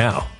now.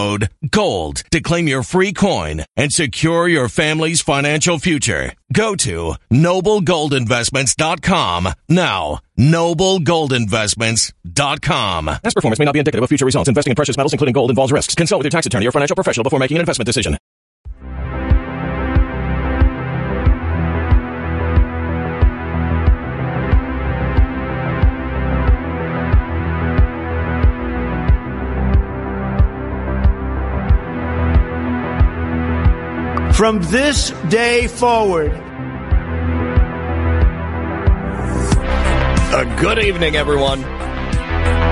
code GOLD to claim your free coin and secure your family's financial future. Go to noblegoldinvestments.com now. Noblegoldinvestments.com. Past performance may not be indicative of future results. Investing in precious metals, including gold, involves risks. Consult with your tax attorney or financial professional before making an investment decision. From this day forward, A good evening, everyone,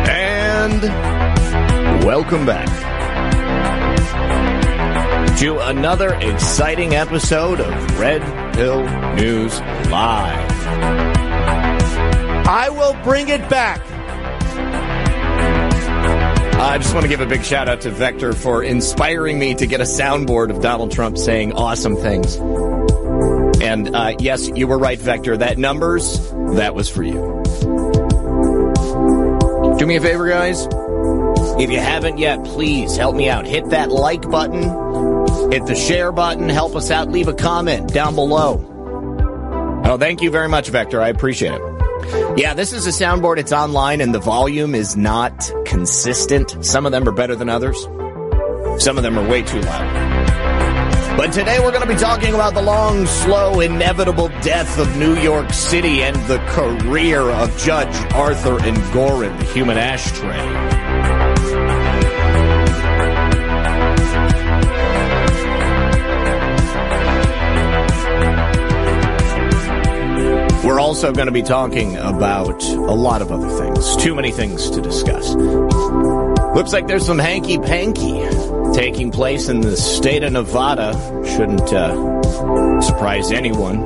and welcome back to another exciting episode of Red Pill News Live. I will bring it back. I just want to give a big shout out to Vector for inspiring me to get a soundboard of Donald Trump saying awesome things. And uh, yes, you were right, Vector. That numbers, that was for you. Do me a favor, guys. If you haven't yet, please help me out. Hit that like button, hit the share button, help us out, leave a comment down below. Oh, thank you very much, Vector. I appreciate it. Yeah, this is a soundboard. It's online and the volume is not consistent. Some of them are better than others. Some of them are way too loud. But today we're going to be talking about the long, slow, inevitable death of New York City and the career of Judge Arthur Engoron, the human ashtray. We're also going to be talking about a lot of other things. Too many things to discuss. Looks like there's some hanky panky taking place in the state of Nevada. Shouldn't uh, surprise anyone.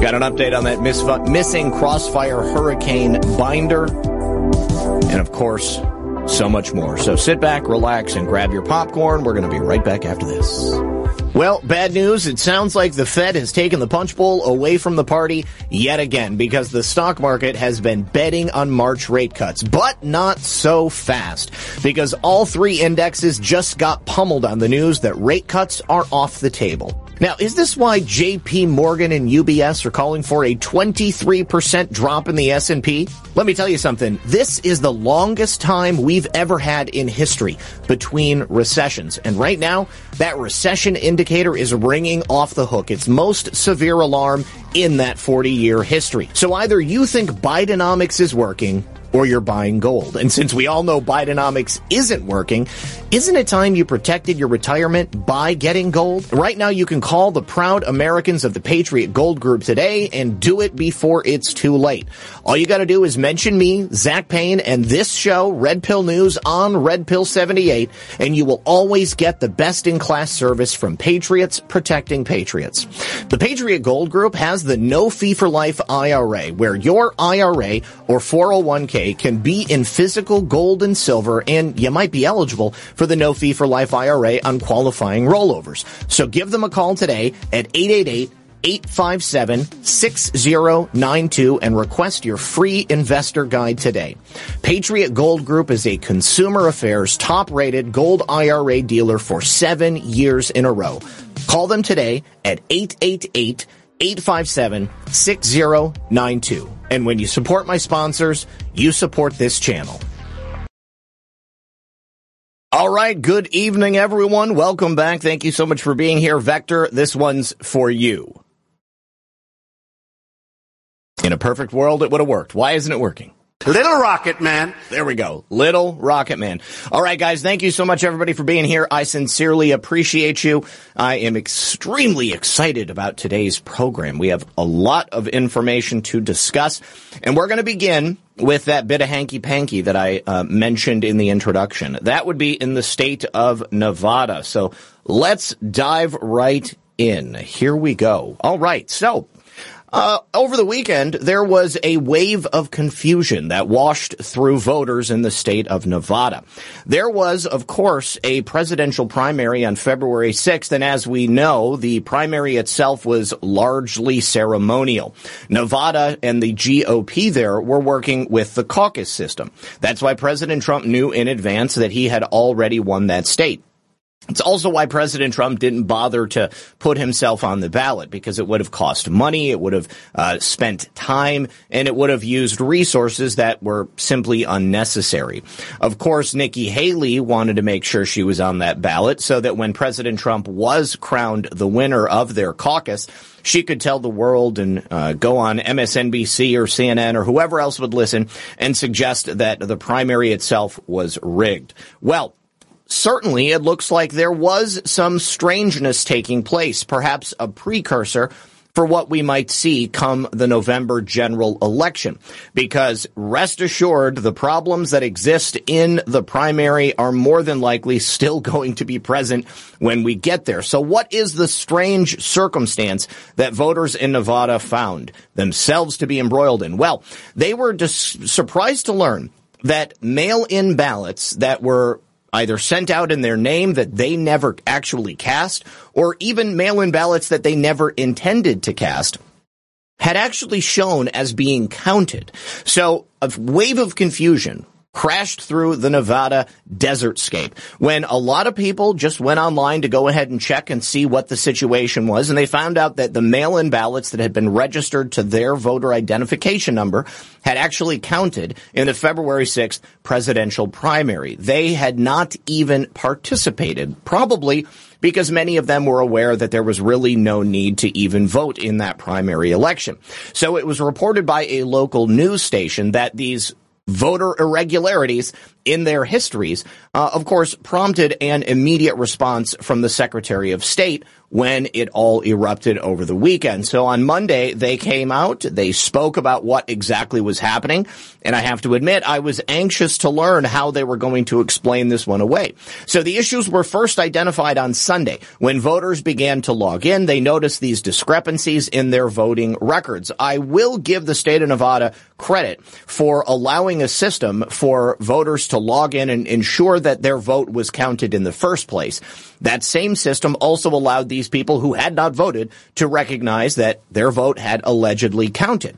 Got an update on that miss- missing crossfire hurricane binder. And of course, so much more. So sit back, relax, and grab your popcorn. We're going to be right back after this. Well, bad news. It sounds like the Fed has taken the punch bowl away from the party yet again because the stock market has been betting on March rate cuts, but not so fast because all three indexes just got pummeled on the news that rate cuts are off the table. Now, is this why JP Morgan and UBS are calling for a 23% drop in the S&P? Let me tell you something. This is the longest time we've ever had in history between recessions. And right now, that recession indicator is ringing off the hook. Its most severe alarm in that 40 year history. So either you think Bidenomics is working or you're buying gold. And since we all know Bidenomics isn't working, isn't it time you protected your retirement by getting gold? Right now, you can call the proud Americans of the Patriot Gold Group today and do it before it's too late. All you got to do is mention me, Zak Paine, and this show, Red Pill News on Red Pill 78, and you will always get the best in class service from Patriots protecting Patriots. The Patriot Gold Group has the no fee for life IRA, where your IRA or 401k can be in physical gold and silver, and you might be eligible for the no fee for life IRA on qualifying rollovers. So give them a call today at 888 857 6092 and request your free investor guide today. Patriot Gold Group is a consumer affairs top rated gold IRA dealer for seven years in a row. Call them today at 888 857 6092. And when you support my sponsors, you support this channel. All right. Good evening, everyone. Welcome back. Thank you so much for being here. Vector, this one's for you. In a perfect world, it would have worked. Why isn't it working? Little Rocket Man. There we go. Little Rocket Man. All right, guys. Thank you so much, everybody, for being here. I sincerely appreciate you. I am extremely excited about today's program. We have a lot of information to discuss, and we're going to begin with that bit of hanky panky that I uh, mentioned in the introduction. That would be in the state of Nevada. So let's dive right in. Here we go. All right. So Uh, over the weekend, there was a wave of confusion that washed through voters in the state of Nevada. There was, of course, a presidential primary on February 6th, and as we know, the primary itself was largely ceremonial. Nevada and the GOP there were working with the caucus system. That's why President Trump knew in advance that he had already won that state. It's also why President Trump didn't bother to put himself on the ballot because it would have cost money, it would have uh, spent time, and it would have used resources that were simply unnecessary. Of course, Nikki Haley wanted to make sure she was on that ballot so that when President Trump was crowned the winner of their caucus, she could tell the world and uh, go on MSNBC or CNN or whoever else would listen and suggest that the primary itself was rigged. Well, certainly it looks like there was some strangeness taking place, perhaps a precursor for what we might see come the November general election. Because rest assured, the problems that exist in the primary are more than likely still going to be present when we get there. So what is the strange circumstance that voters in Nevada found themselves to be embroiled in? Well, they were dis- surprised to learn that mail-in ballots that were either sent out in their name that they never actually cast, or even mail-in ballots that they never intended to cast, had actually shown as being counted. So a wave of confusion crashed through the Nevada desertscape when a lot of people just went online to go ahead and check and see what the situation was. And they found out that the mail-in ballots that had been registered to their voter identification number had actually counted in the February 6th presidential primary. They had not even participated, probably because many of them were aware that there was really no need to even vote in that primary election. So it was reported by a local news station that these voter irregularities in their histories, uh, of course, prompted an immediate response from the Secretary of State when it all erupted over the weekend. So on Monday, they came out, they spoke about what exactly was happening, and I have to admit, I was anxious to learn how they were going to explain this one away. So the issues were first identified on Sunday. When voters began to log in, they noticed these discrepancies in their voting records. I will give the state of Nevada credit for allowing a system for voters to log in and ensure that their vote was counted in the first place. That same system also allowed these people who had not voted to recognize that their vote had allegedly counted.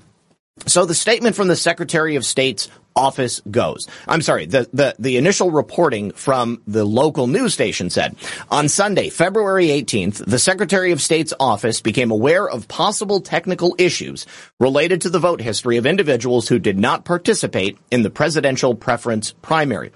So the statement from the Secretary of State's office goes. I'm sorry, the, the, the initial reporting from the local news station said, on Sunday, February 18th, the Secretary of State's office became aware of possible technical issues related to the vote history of individuals who did not participate in the presidential preference primary.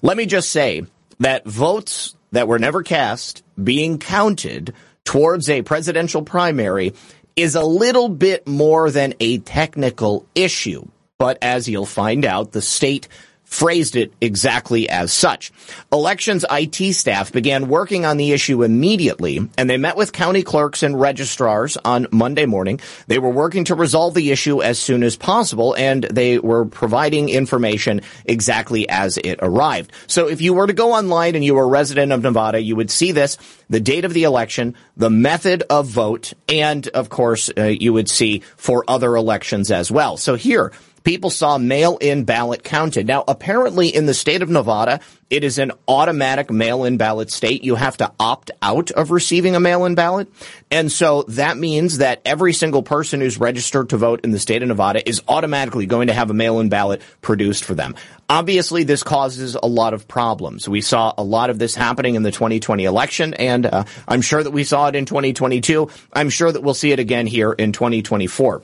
Let me just say that votes that were never cast being counted towards a presidential primary is a little bit more than a technical issue. But as you'll find out, the state phrased it exactly as such. Elections IT staff began working on the issue immediately, and they met with county clerks and registrars on Monday morning. They were working to resolve the issue as soon as possible, and they were providing information exactly as it arrived. So if you were to go online and you were a resident of Nevada, you would see this, the date of the election, the method of vote, and of course, uh, you would see for other elections as well. So here, people saw mail-in ballot counted. Now, apparently in the state of Nevada, it is an automatic mail-in ballot state. You have to opt out of receiving a mail-in ballot. And so that means that every single person who's registered to vote in the state of Nevada is automatically going to have a mail-in ballot produced for them. Obviously, this causes a lot of problems. We saw a lot of this happening in the 2020 election, and uh, I'm sure that we saw it in 2022. I'm sure that we'll see it again here in 2024.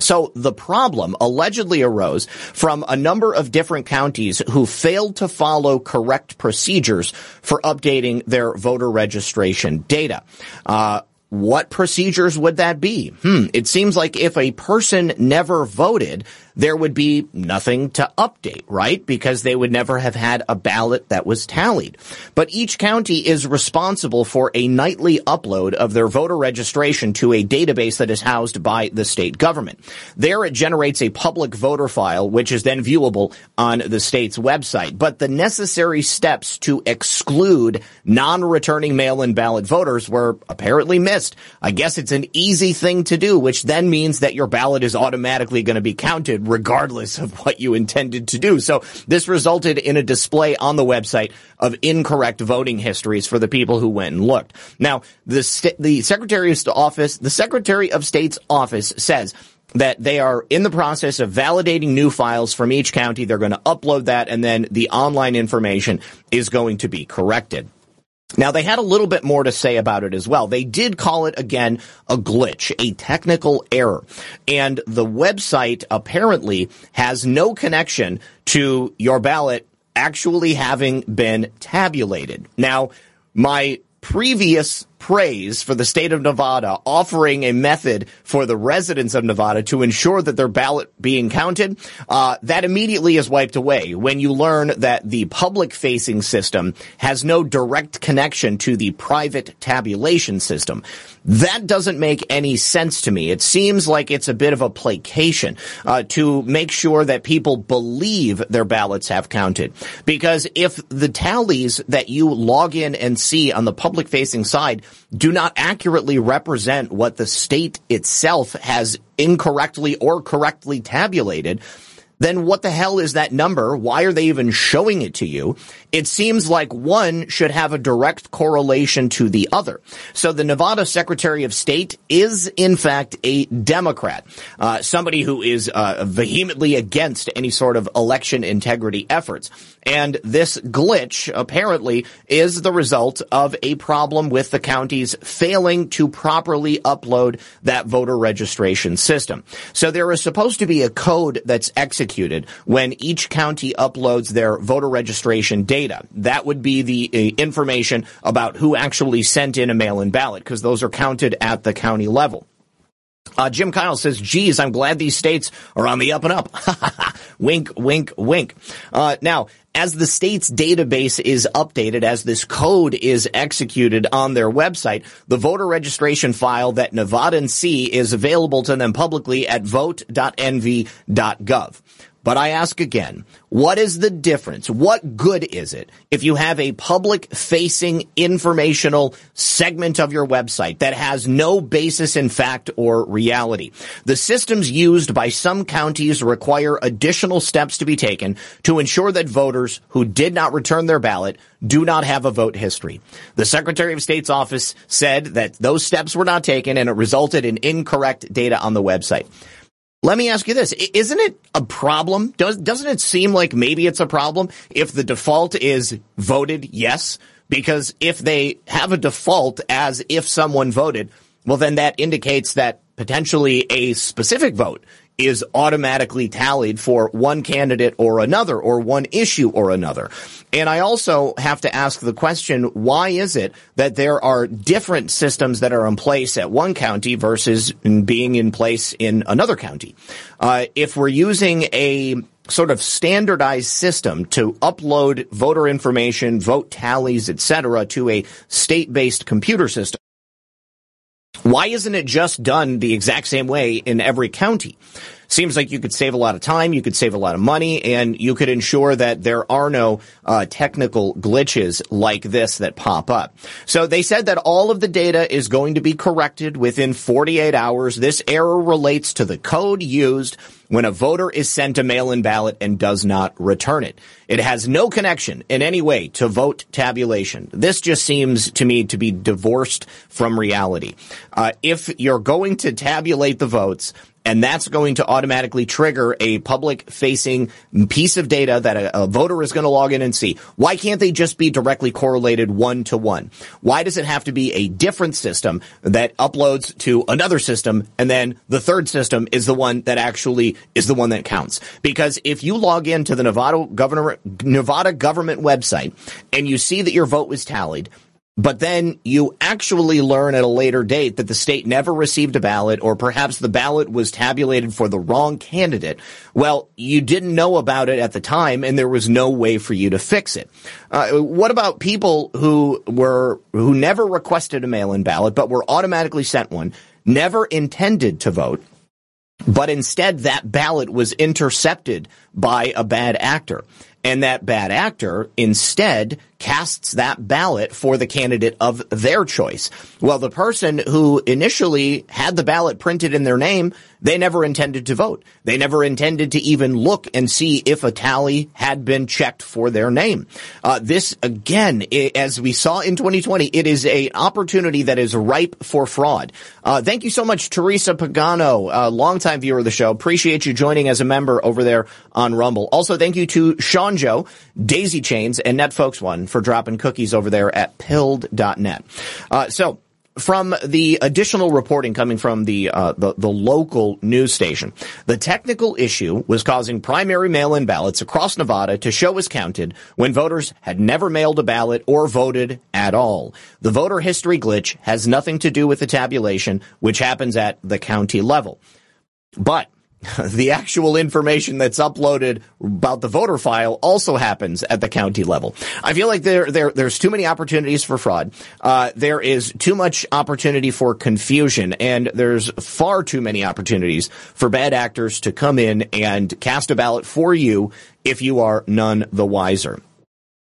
So the problem allegedly arose from a number of different counties who failed to follow correct procedures for updating their voter registration data. Uh, what procedures would that be? Hmm. It seems like if a person never voted, there would be nothing to update, right? Because they would never have had a ballot that was tallied. But each county is responsible for a nightly upload of their voter registration to a database that is housed by the state government. There it generates a public voter file, which is then viewable on the state's website. But the necessary steps to exclude non-returning mail-in ballot voters were apparently missed I guess it's an easy thing to do, which then means that your ballot is automatically going to be counted regardless of what you intended to do. So this resulted in a display on the website of incorrect voting histories for the people who went and looked. Now, the, st- the Secretary of Office, the Secretary of State's office says that they are in the process of validating new files from each county. They're going to upload that and then the online information is going to be corrected. Now they had a little bit more to say about it as well. They did call it again a glitch, a technical error. And the website apparently has no connection to your ballot actually having been tabulated. Now, my previous praise for the state of Nevada offering a method for the residents of Nevada to ensure that their ballot being counted, uh, that immediately is wiped away when you learn that the public facing system has no direct connection to the private tabulation system. That doesn't make any sense to me. It seems like it's a bit of a placation uh, to make sure that people believe their ballots have counted. Because if the tallies that you log in and see on the public facing side do not accurately represent what the state itself has incorrectly or correctly tabulated, then what the hell is that number? Why are they even showing it to you? It seems like one should have a direct correlation to the other. So the Nevada Secretary of State is in fact a Democrat, uh, somebody who is uh, vehemently against any sort of election integrity efforts. And this glitch apparently is the result of a problem with the counties failing to properly upload that voter registration system. So there is supposed to be a code that's executed when each county uploads their voter registration data. That would be the uh, information about who actually sent in a mail-in ballot because those are counted at the county level. Uh, Jim Kyle says, geez, I'm glad these states are on the up and up. wink, wink, wink. Uh, now, as the state's database is updated, as this code is executed on their website, the voter registration file that Nevadans see is available to them publicly at vote.nv.gov. But I ask again, what is the difference? What good is it if you have a public facing informational segment of your website that has no basis in fact or reality? The systems used by some counties require additional steps to be taken to ensure that voters who did not return their ballot do not have a vote history. The Secretary of State's office said that those steps were not taken and it resulted in incorrect data on the website. Let me ask you this. Isn't it a problem? Does, doesn't it seem like maybe it's a problem if the default is voted yes? Because if they have a default as if someone voted, well, then that indicates that potentially a specific vote is automatically tallied for one candidate or another or one issue or another. And I also have to ask the question, why is it that there are different systems that are in place at one county versus being in place in another county? Uh, if we're using a sort of standardized system to upload voter information, vote tallies, etc., to a state-based computer system, why isn't it just done the exact same way in every county? Seems like you could save a lot of time, you could save a lot of money, and you could ensure that there are no uh, technical glitches like this that pop up. So they said that all of the data is going to be corrected within 48 hours. This error relates to the code used when a voter is sent a mail-in ballot and does not return it. It has no connection in any way to vote tabulation. This just seems to me to be divorced from reality. Uh, if you're going to tabulate the votes, and that's going to automatically trigger a public facing piece of data that a, a voter is going to log in and see. Why can't they just be directly correlated one to one? Why does it have to be a different system that uploads to another system and then the third system is the one that actually is the one that counts? Because if you log into the Nevada governor, Nevada government website and you see that your vote was tallied, but then you actually learn at a later date that the state never received a ballot or perhaps the ballot was tabulated for the wrong candidate. Well, you didn't know about it at the time and there was no way for you to fix it. Uh, what about people who were, who never requested a mail-in ballot but were automatically sent one, never intended to vote, but instead that ballot was intercepted by a bad actor? And that bad actor instead casts that ballot for the candidate of their choice. Well, the person who initially had the ballot printed in their name, they never intended to vote. They never intended to even look and see if a tally had been checked for their name. Uh, this again, as we saw in 2020, it is an opportunity that is ripe for fraud. Uh, thank you so much, Teresa Pagano, a longtime viewer of the show. Appreciate you joining as a member over there on Rumble. Also, thank you to Sean Joe, Daisy Chains, and NetFolks One for dropping cookies over there at pilled.net. Uh, so, from the additional reporting coming from the, uh, the, the local news station, the technical issue was causing primary mail-in ballots across Nevada to show as counted when voters had never mailed a ballot or voted at all. The voter history glitch has nothing to do with the tabulation, which happens at the county level. But the actual information that's uploaded about the voter file also happens at the county level. I feel like there, there, there's too many opportunities for fraud. Uh, there is too much opportunity for confusion, and there's far too many opportunities for bad actors to come in and cast a ballot for you if you are none the wiser.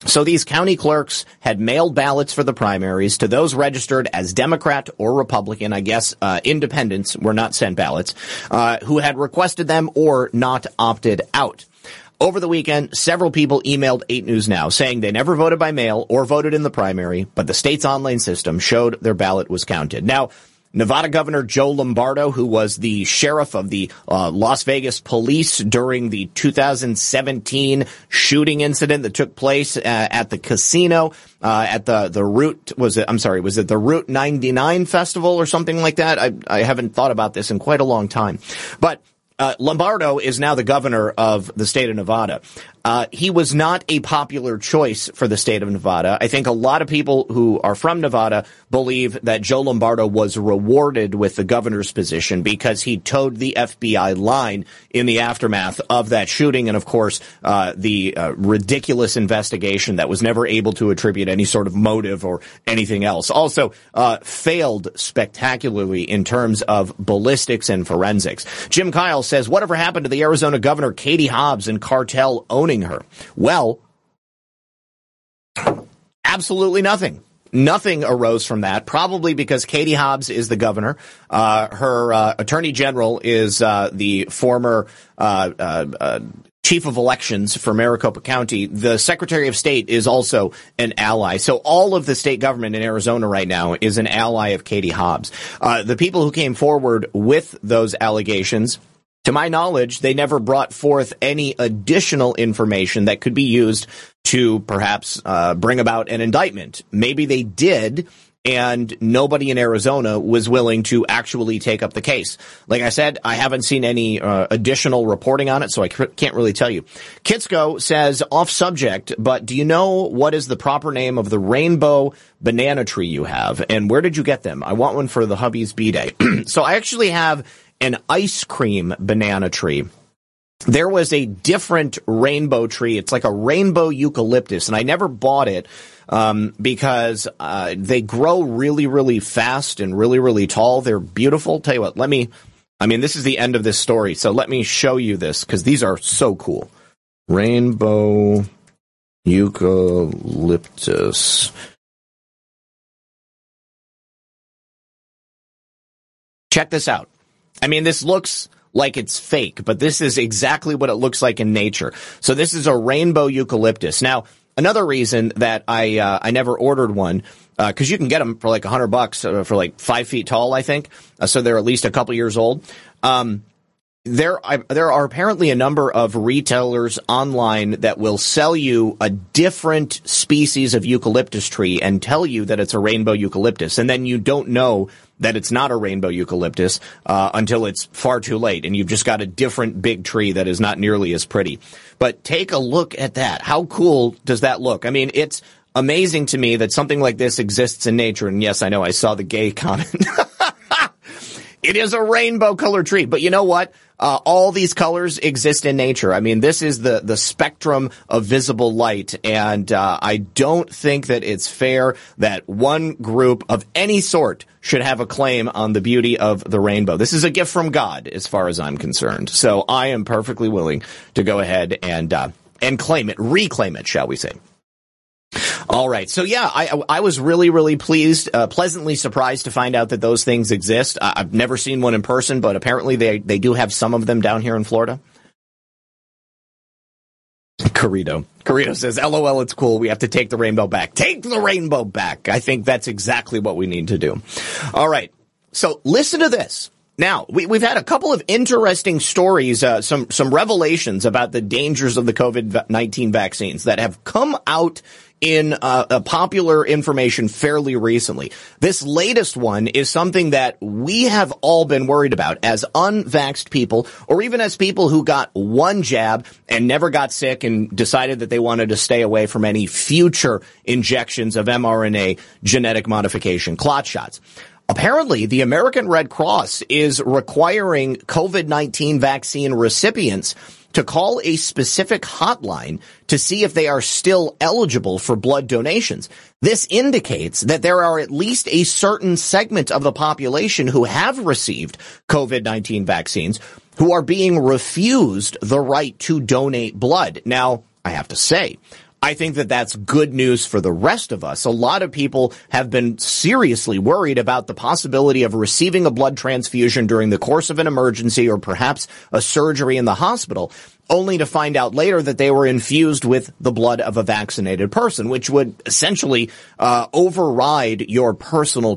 So these county clerks had mailed ballots for the primaries to those registered as Democrat or Republican. I guess uh, independents were not sent ballots, uh, who had requested them or not opted out. Over the weekend, several people emailed 8 News Now saying they never voted by mail or voted in the primary, but the state's online system showed their ballot was counted. Now, Nevada Governor Joe Lombardo, who was the sheriff of the uh, Las Vegas police during the 2017 shooting incident that took place uh, at the casino, uh, at the, the Route, was it, I'm sorry, was it the Route 99 festival or something like that? I, I haven't thought about this in quite a long time. But uh, Lombardo is now the governor of the state of Nevada. Uh, he was not a popular choice for the state of Nevada. I think a lot of people who are from Nevada believe that Joe Lombardo was rewarded with the governor's position because he toed the FBI line in the aftermath of that shooting, and of course, uh, the uh, ridiculous investigation that was never able to attribute any sort of motive or anything else. Also, uh, failed spectacularly in terms of ballistics and forensics. Jim Kyle says, "Whatever happened to the Arizona governor Katie Hobbs and cartel owning?" Her? Well, absolutely nothing. Nothing arose from that, probably because Katie Hobbs is the governor. Uh, her uh, attorney general is uh, the former uh, uh, uh, chief of elections for Maricopa County. The secretary of state is also an ally. So all of the state government in Arizona right now is an ally of Katie Hobbs. the people who came forward with those allegations to my knowledge, they never brought forth any additional information that could be used to perhaps uh, bring about an indictment. Maybe they did, and nobody in Arizona was willing to actually take up the case. Like I said, I haven't seen any uh, additional reporting on it, so I can't really tell you. Kitsko says off subject, but do you know what is the proper name of the rainbow banana tree you have, and where did you get them? I want one for the hubby's b day. so I actually have an ice cream banana tree. There was a different rainbow tree. It's like a rainbow eucalyptus, and I never bought it um, because uh, they grow really, really fast and really, really tall. They're beautiful. Tell you what, let me. I mean, this is the end of this story, so let me show you this because these are so cool. Rainbow eucalyptus. Check this out. I mean, this looks like it's fake, but this is exactly what it looks like in nature. So this is a rainbow eucalyptus. Now, another reason that I uh, I never ordered one because uh, you can get them for like a hundred bucks uh, for like five feet tall, I think. Uh, so they're at least a couple years old. Um, there, there are apparently a number of retailers online that will sell you a different species of eucalyptus tree and tell you that it's a rainbow eucalyptus, and then you don't know that it's not a rainbow eucalyptus uh, until it's far too late, and you've just got a different big tree that is not nearly as pretty. But take a look at that. How cool does that look? I mean, it's amazing to me that something like this exists in nature. And yes, I know I saw the gay comment. it is a rainbow color tree, but you know what? Uh, all these colors exist in nature. I mean, this is the the spectrum of visible light, and uh, I don't think that it's fair that one group of any sort should have a claim on the beauty of the rainbow. This is a gift from God, as far as I'm concerned. So I am perfectly willing to go ahead and uh, and claim it, reclaim it, shall we say? All right. So yeah, I I was really really pleased, uh, pleasantly surprised to find out that those things exist. Uh, I've never seen one in person, but apparently they they do have some of them down here in Florida. Carito. Carito says, LOL, it's cool. We have to take the rainbow back. Take the rainbow back. I think that's exactly what we need to do. All right. So listen to this. Now, we, have had a couple of interesting stories, uh, some, some revelations about the dangers of the COVID-19 vaccines that have come out in uh, popular information fairly recently. This latest one is something that we have all been worried about as unvaxxed people, or even as people who got one jab and never got sick and decided that they wanted to stay away from any future injections of mRNA genetic modification clot shots. Apparently, the American Red Cross is requiring COVID-19 vaccine recipients to call a specific hotline to see if they are still eligible for blood donations. This indicates that there are at least a certain segment of the population who have received COVID-19 vaccines who are being refused the right to donate blood. Now, I have to say, I think that that's good news for the rest of us. A lot of people have been seriously worried about the possibility of receiving a blood transfusion during the course of an emergency or perhaps a surgery in the hospital only to find out later that they were infused with the blood of a vaccinated person, which would essentially uh, override your personal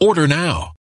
Order now.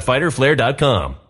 www.fighterflare.com.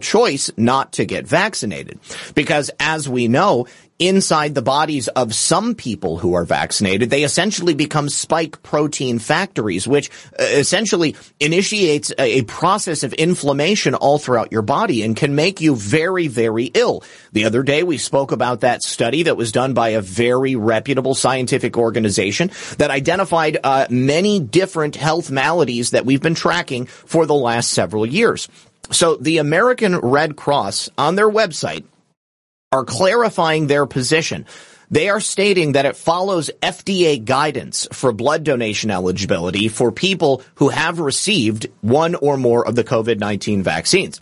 Choice not to get vaccinated. Because as we know, inside the bodies of some people who are vaccinated, they essentially become spike protein factories, which uh, essentially initiates a, process of inflammation all throughout your body and can make you very, very ill. The other day we spoke about that study that was done by a very reputable scientific organization that identified uh, many different health maladies that we've been tracking for the last several years. So the American Red Cross on their website are clarifying their position. They are stating that it follows FDA guidance for blood donation eligibility for people who have received one or more of the COVID-19 vaccines.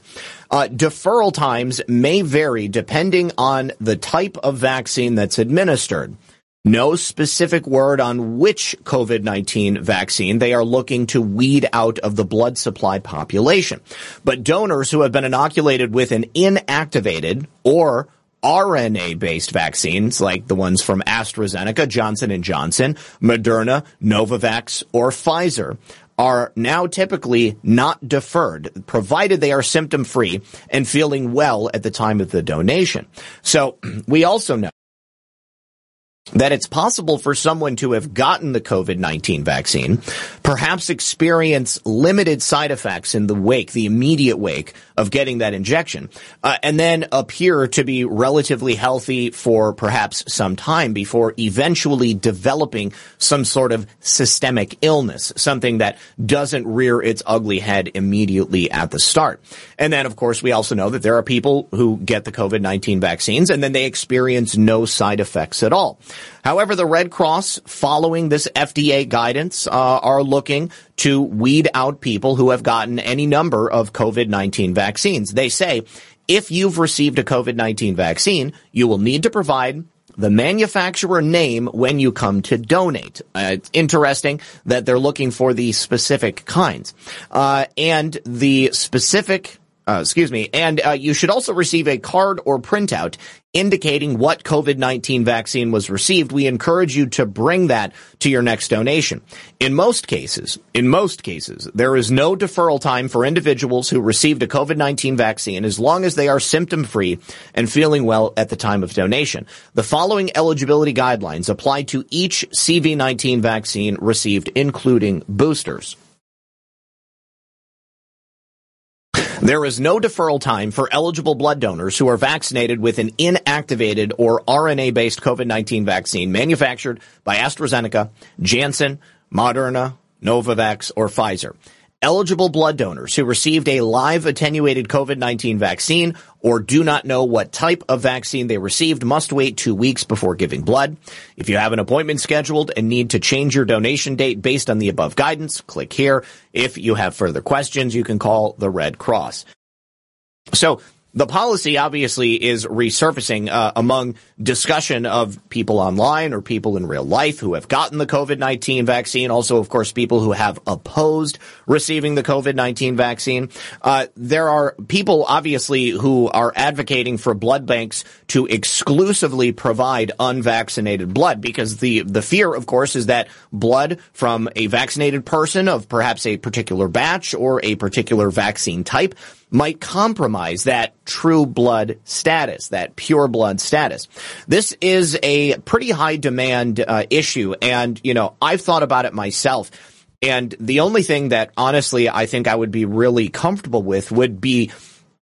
Uh, deferral times may vary depending on the type of vaccine that's administered. No specific word on which COVID-19 vaccine they are looking to weed out of the blood supply population. But donors who have been inoculated with an inactivated or RNA-based vaccines like the ones from AstraZeneca, Johnson & Johnson, Moderna, Novavax, or Pfizer are now typically not deferred, provided they are symptom free and feeling well at the time of the donation. So we also know that it's possible for someone to have gotten the COVID-19 vaccine, perhaps experience limited side effects in the wake, the immediate wake of getting that injection, uh, and then appear to be relatively healthy for perhaps some time before eventually developing some sort of systemic illness, something that doesn't rear its ugly head immediately at the start. And then, of course, we also know that there are people who get the COVID-19 vaccines and then they experience no side effects at all. However, the Red Cross, following this FDA guidance, uh, are looking to weed out people who have gotten any number of COVID-19 vaccines. They say if you've received a COVID-19 vaccine, you will need to provide the manufacturer name when you come to donate. Uh, it's interesting that they're looking for the specific kinds. Uh, and the specific uh, excuse me. And uh, you should also receive a card or printout indicating what COVID-19 vaccine was received. We encourage you to bring that to your next donation. In most cases, in most cases, there is no deferral time for individuals who received a COVID-19 vaccine as long as they are symptom free and feeling well at the time of donation. The following eligibility guidelines apply to each CV-19 vaccine received, including boosters. There is no deferral time for eligible blood donors who are vaccinated with an inactivated or RNA-based COVID-19 vaccine manufactured by AstraZeneca, Janssen, Moderna, Novavax, or Pfizer. Eligible blood donors who received a live attenuated COVID-19 vaccine or do not know what type of vaccine they received must wait two weeks before giving blood. If you have an appointment scheduled and need to change your donation date based on the above guidance, click here. If you have further questions, you can call the Red Cross. So the policy obviously is resurfacing uh, among discussion of people online or people in real life who have gotten the COVID-19 vaccine. Also, of course, people who have opposed receiving the COVID-19 vaccine. Uh, there are people obviously who are advocating for blood banks to exclusively provide unvaccinated blood because the the fear, of course, is that blood from a vaccinated person of perhaps a particular batch or a particular vaccine type might compromise that true blood status, that pure blood status. This is a pretty high demand uh, issue, and you know I've thought about it myself. And the only thing that honestly I think I would be really comfortable with would be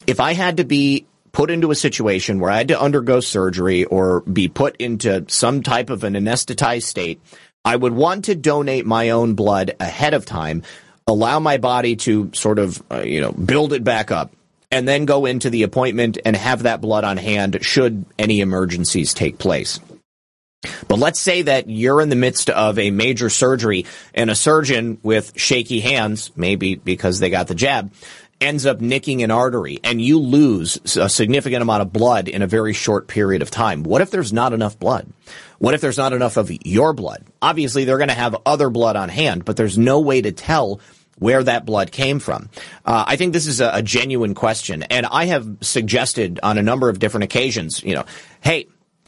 if I had to be put into a situation where I had to undergo surgery or be put into some type of an anesthetized state, I would want to donate my own blood ahead of time allow my body to sort of, uh, you know, build it back up and then go into the appointment and have that blood on hand should any emergencies take place. But let's say that you're in the midst of a major surgery and a surgeon with shaky hands, maybe because they got the jab, ends up nicking an artery and you lose a significant amount of blood in a very short period of time. What if there's not enough blood? What if there's not enough of your blood? Obviously, they're going to have other blood on hand, but there's no way to tell where that blood came from. Uh, I think this is a, a genuine question, and I have suggested on a number of different occasions, you know, hey,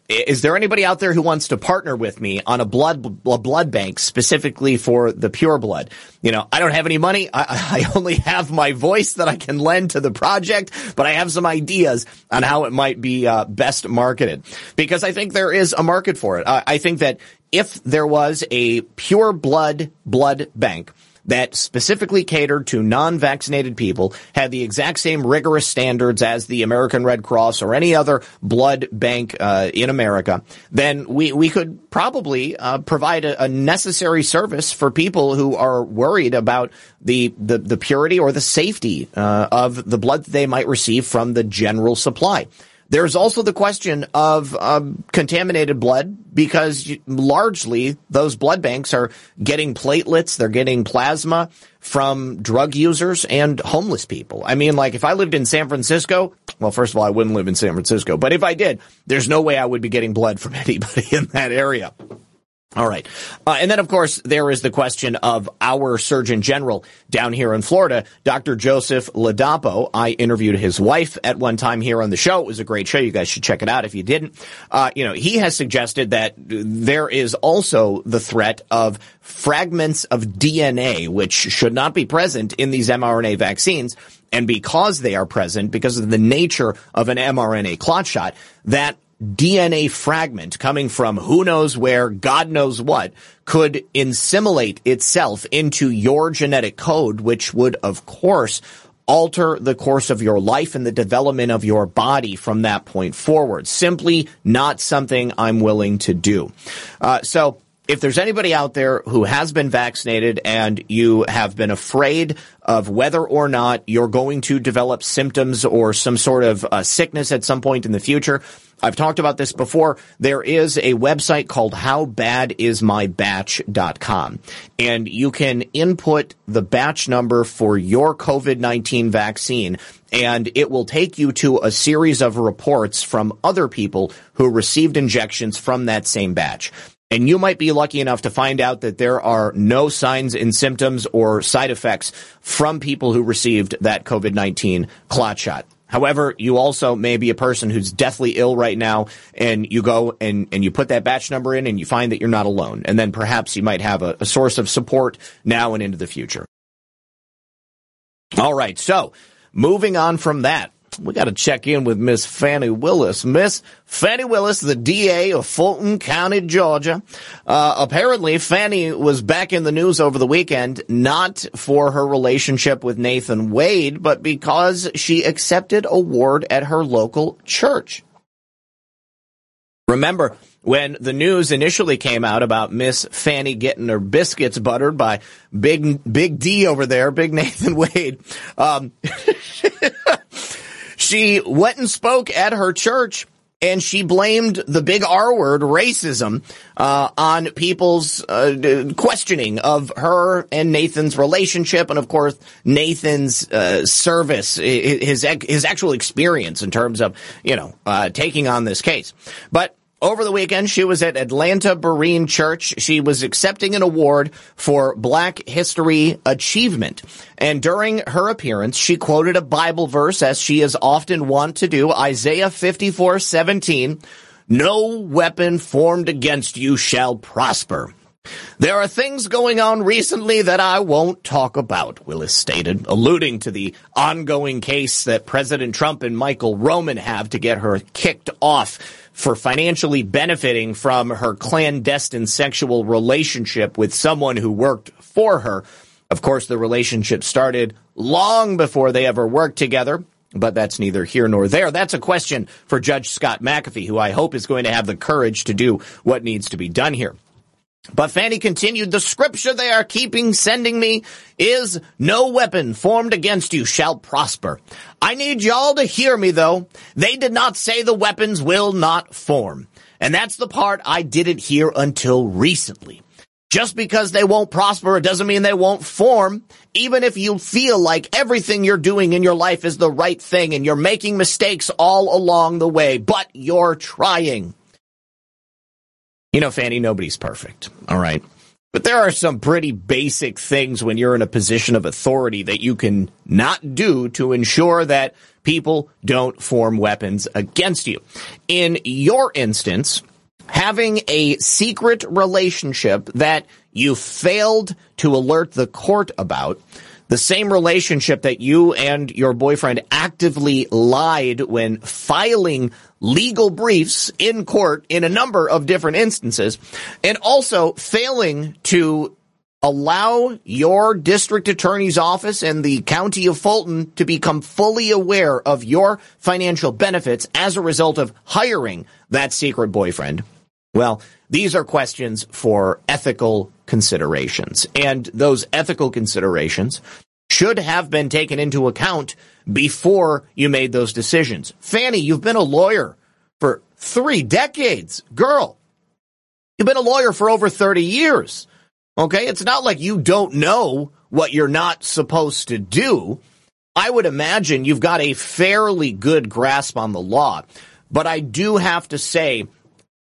is there anybody out there who wants to partner with me on a blood a blood bank specifically for the pure blood? You know, I don't have any money. I, I only have my voice that I can lend to the project, but I have some ideas on how it might be uh, best marketed because I think there is a market for it. I, I think that if there was a pure blood blood bank that specifically catered to non-vaccinated people, had the exact same rigorous standards as the American Red Cross or any other blood bank uh, in America, then we we could probably uh, provide a, a, necessary service for people who are worried about the the, the purity or the safety uh, of the blood that they might receive from the general supply. There's also the question of um, contaminated blood because largely those blood banks are getting platelets, they're getting plasma from drug users and homeless people. I mean, like if I lived in San Francisco, well, first of all, I wouldn't live in San Francisco, but if I did, there's no way I would be getting blood from anybody in that area. All right. Uh, and then, of course, there is the question of our Surgeon General down here in Florida, Dr. Joseph Ladapo. I interviewed his wife at one time here on the show. It was a great show. You guys should check it out if you didn't. Uh, you know, he has suggested that there is also the threat of fragments of DNA, which should not be present in these mRNA vaccines. And because they are present, because of the nature of an mRNA clot shot, that DNA fragment coming from who knows where, God knows what, could assimilate itself into your genetic code, which would, of course, alter the course of your life and the development of your body from that point forward. Simply not something I'm willing to do. Uh, so if there's anybody out there who has been vaccinated and you have been afraid of whether or not you're going to develop symptoms or some sort of uh, sickness at some point in the future, I've talked about this before. There is a website called howbadismybatch.com and you can input the batch number for your COVID-19 vaccine and it will take you to a series of reports from other people who received injections from that same batch. And you might be lucky enough to find out that there are no signs and symptoms or side effects from people who received that COVID-19 clot shot. However, you also may be a person who's deathly ill right now and you go and, and you put that batch number in and you find that you're not alone. And then perhaps you might have a, a source of support now and into the future. All right. So moving on from that, we got to check in with Miss Fani Willis. Miss Fani Willis, the DA of Fulton County, Georgia. Uh, apparently, Fani was back in the news over the weekend, not for her relationship with Nathan Wade, but because she accepted a ward at her local church. Remember, when the news initially came out about Miss Fani getting her biscuits buttered by Big Big D over there, Big Nathan Wade, um, She went and spoke at her church and she blamed the big R word, racism, uh, on people's uh, questioning of her and Nathan's relationship, and of course Nathan's uh, service, his his actual experience in terms of you know uh, taking on this case. But over the weekend, she was at Atlanta Berean Church. She was accepting an award for Black History Achievement. And during her appearance, she quoted a Bible verse, as she is often wont to do, Isaiah 54, 17. No weapon formed against you shall prosper. There are things going on recently that I won't talk about, Willis stated, alluding to the ongoing case that President Trump and Michael Roman have to get her kicked off for financially benefiting from her clandestine sexual relationship with someone who worked for her. Of course, the relationship started long before they ever worked together. But that's neither here nor there. That's a question for Judge Scott McAfee, who I hope is going to have the courage to do what needs to be done here. But Fani continued, the scripture they are keeping sending me is no weapon formed against you shall prosper. I need y'all to hear me though. They did not say the weapons will not form. And that's the part I didn't hear until recently. Just because they won't prosper, it doesn't mean they won't form. Even if you feel like everything you're doing in your life is the right thing and you're making mistakes all along the way, but you're trying. You know, Fani, nobody's perfect. All right. But there are some pretty basic things when you're in a position of authority that you can not do to ensure that people don't form weapons against you. In your instance, having a secret relationship that you failed to alert the court about, the same relationship that you and your boyfriend actively lied when filing legal briefs in court in a number of different instances, and also failing to allow your district attorney's office and the county of Fulton to become fully aware of your financial benefits as a result of hiring that secret boyfriend. Well, these are questions for ethical considerations. And those ethical considerations should have been taken into account before you made those decisions. Fani, you've been a lawyer for three decades. Girl, you've been a lawyer for over 30 years. Okay. It's not like you don't know what you're not supposed to do. I would imagine you've got a fairly good grasp on the law, but I do have to say,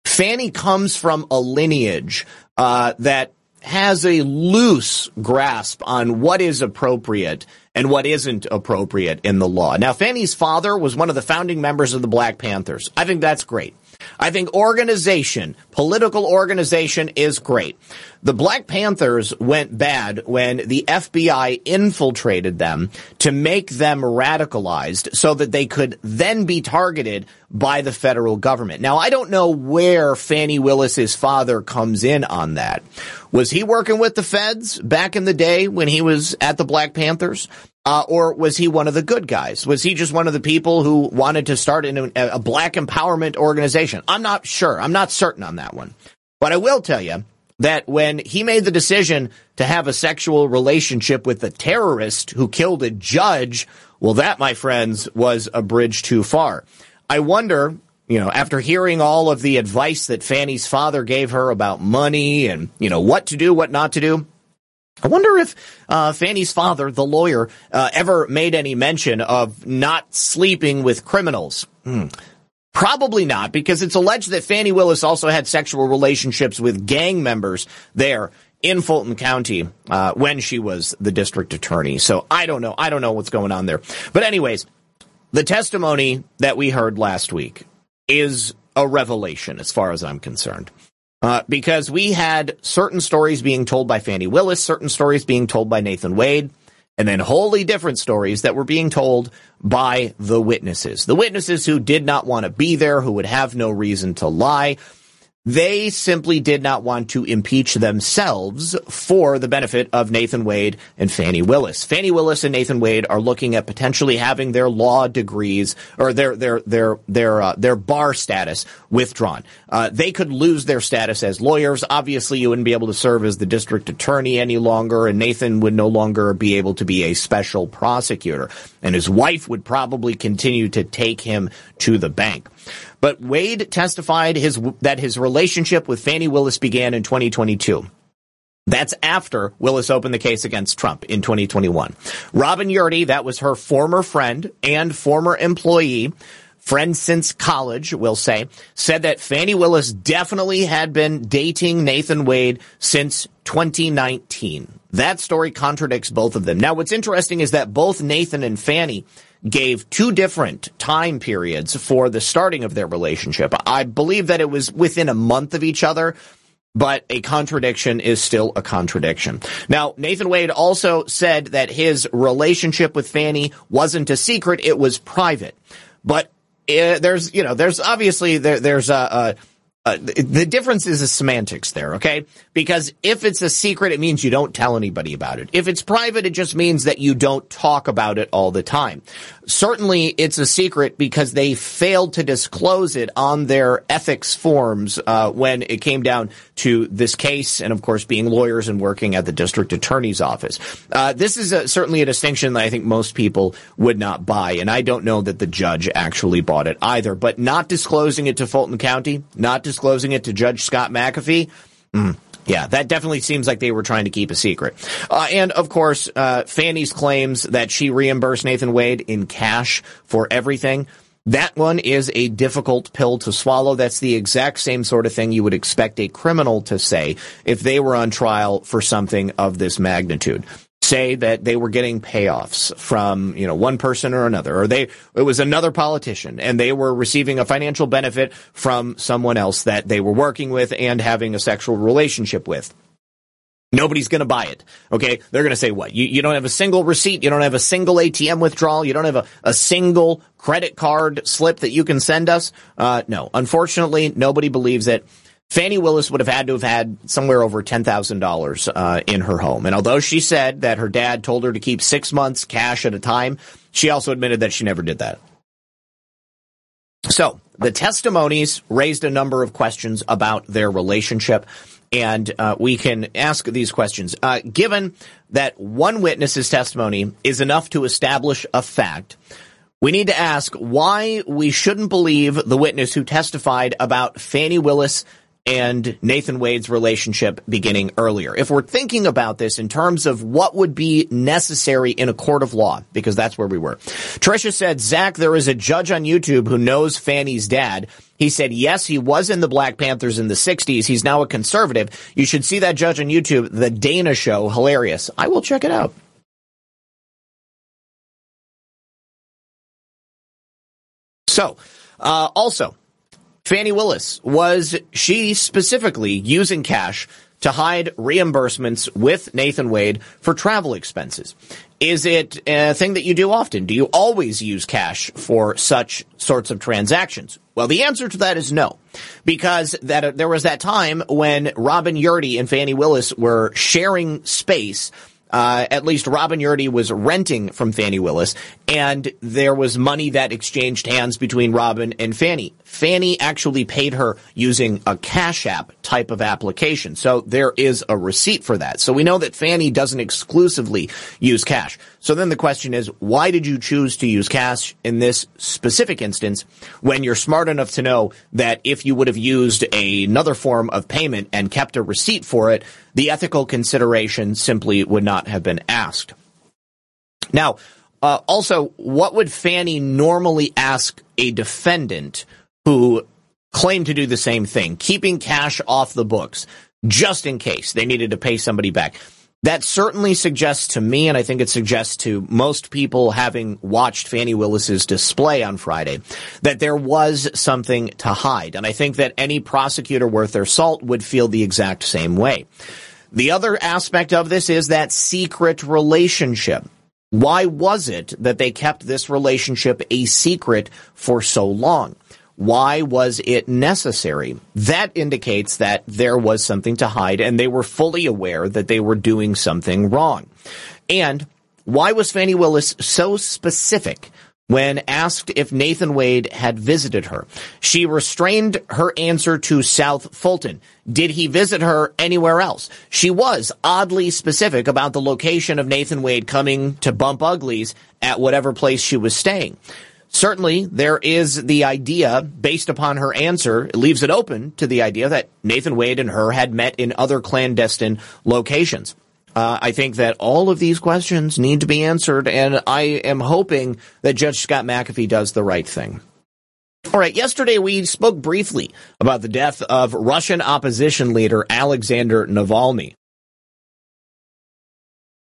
Fani comes from a lineage uh, that has a loose grasp on what is appropriate and what isn't appropriate in the law. Now, Fani's father was one of the founding members of the Black Panthers. I think that's great. I think organization, political organization is great. The Black Panthers went bad when the FBI infiltrated them to make them radicalized so that they could then be targeted by the federal government. Now, I don't know where Fani Willis's father comes in on that. Was he working with the feds back in the day when he was at the Black Panthers? Uh, or was he one of the good guys? Was he just one of the people who wanted to start a, a black empowerment organization? I'm not sure. I'm not certain on that one. But I will tell you that when he made the decision to have a sexual relationship with a terrorist who killed a judge, well, that, my friends, was a bridge too far. I wonder, you know, after hearing all of the advice that Fani's father gave her about money and, you know, what to do, what not to do, I wonder if uh, Fani's father, the lawyer, uh, ever made any mention of not sleeping with criminals. Hmm. Probably not, because it's alleged that Fani Willis also had sexual relationships with gang members there in Fulton County uh, when she was the district attorney. So I don't know. I don't know what's going on there. But anyways, the testimony that we heard last week is a revelation as far as I'm concerned. Uh, because we had certain stories being told by Fani Willis, certain stories being told by Nathan Wade, and then wholly different stories that were being told by the witnesses. The witnesses who did not want to be there, who would have no reason to lie, they simply did not want to impeach themselves for the benefit of Nathan Wade and Fani Willis. Fani Willis and Nathan Wade are looking at potentially having their law degrees or their their their their uh, their bar status withdrawn. Uh, they could lose their status as lawyers. Obviously, you wouldn't be able to serve as the district attorney any longer, and Nathan would no longer be able to be a special prosecutor, and his wife would probably continue to take him to the bank. But Wade testified his, that his relationship with Fani Willis began in 2022. That's after Willis opened the case against Trump in 2021. Robin Yeartie, that was her former friend and former employee, friend since college, we'll say, said that Fani Willis definitely had been dating Nathan Wade since 2019. That story contradicts both of them. Now, what's interesting is that both Nathan and Fani gave two different time periods for the starting of their relationship. I believe that it was within a month of each other, but a contradiction is still a contradiction. Now, Nathan Wade also said that his relationship with Fani wasn't a secret, it was private. But uh, there's, you know, there's obviously there, there's a, a uh, the difference is the semantics there, okay? Because if it's a secret, it means you don't tell anybody about it. If it's private, it just means that you don't talk about it all the time. Certainly, it's a secret because they failed to disclose it on their ethics forms uh, when it came down to this case, and of course, being lawyers and working at the district attorney's office. Uh, this is a, certainly a distinction that I think most people would not buy, and I don't know that the judge actually bought it either. But not disclosing it to Fulton County, not disclosing it to Judge Scott McAfee. Mm, yeah, that definitely seems like they were trying to keep a secret. Uh, and of course, uh, Fani's claims that she reimbursed Nathan Wade in cash for everything. That one is a difficult pill to swallow. That's the exact same sort of thing you would expect a criminal to say if they were on trial for something of this magnitude say that they were getting payoffs from, you know, one person or another, or they, it was another politician and they were receiving a financial benefit from someone else that they were working with and having a sexual relationship with. Nobody's going to buy it. Okay. They're going to say what? You, you don't have a single receipt. You don't have a single ATM withdrawal. You don't have a, a single credit card slip that you can send us. Uh, no, unfortunately, nobody believes it. Fani Willis would have had to have had somewhere over $10,000 uh, in her home. And although she said that her dad told her to keep six months cash at a time, she also admitted that she never did that. So the testimonies raised a number of questions about their relationship. And uh, we can ask these questions. Uh, given that one witness's testimony is enough to establish a fact, we need to ask why we shouldn't believe the witness who testified about Fani Willis and Nathan Wade's relationship beginning earlier. If we're thinking about this in terms of what would be necessary in a court of law, because that's where we were. Trisha said, Zach, there is a judge on YouTube who knows Fani's dad. He said, yes, he was in the Black Panthers in the 60s. He's now a conservative. You should see that judge on YouTube, The Dana Show. Hilarious. I will check it out. So, uh, also, Fani Willis, was she specifically using cash to hide reimbursements with Nathan Wade for travel expenses? Is it a thing that you do often? Do you always use cash for such sorts of transactions? Well, the answer to that is no, because that uh, there was that time when Robin Yeartie and Fani Willis were sharing space uh, at least Robin Yeartie was renting from Fani Willis, and there was money that exchanged hands between Robin and Fani. Fani actually paid her using a Cash App type of application. So there is a receipt for that. So we know that Fani doesn't exclusively use cash. So then the question is, why did you choose to use cash in this specific instance when you're smart enough to know that if you would have used another form of payment and kept a receipt for it, the ethical consideration simply would not have been asked. Now, uh, also, what would Fani normally ask a defendant who claimed to do the same thing, keeping cash off the books just in case they needed to pay somebody back? That certainly suggests to me, and I think it suggests to most people having watched Fani Willis's display on Friday, that there was something to hide. And I think that any prosecutor worth their salt would feel the exact same way. The other aspect of this is that secret relationship. Why was it that they kept this relationship a secret for so long? Why was it necessary? That indicates that there was something to hide and they were fully aware that they were doing something wrong. And why was Fani Willis so specific when asked if Nathan Wade had visited her. She restrained her answer to South Fulton. Did he visit her anywhere else? She was oddly specific about the location of Nathan Wade coming to Bump Uglies at whatever place she was staying. Certainly, there is the idea, based upon her answer, it leaves it open to the idea that Nathan Wade and her had met in other clandestine locations. Uh, I think that all of these questions need to be answered, and I am hoping that Judge Scott McAfee does the right thing. All right, yesterday we spoke briefly about the death of Russian opposition leader Alexander Navalny.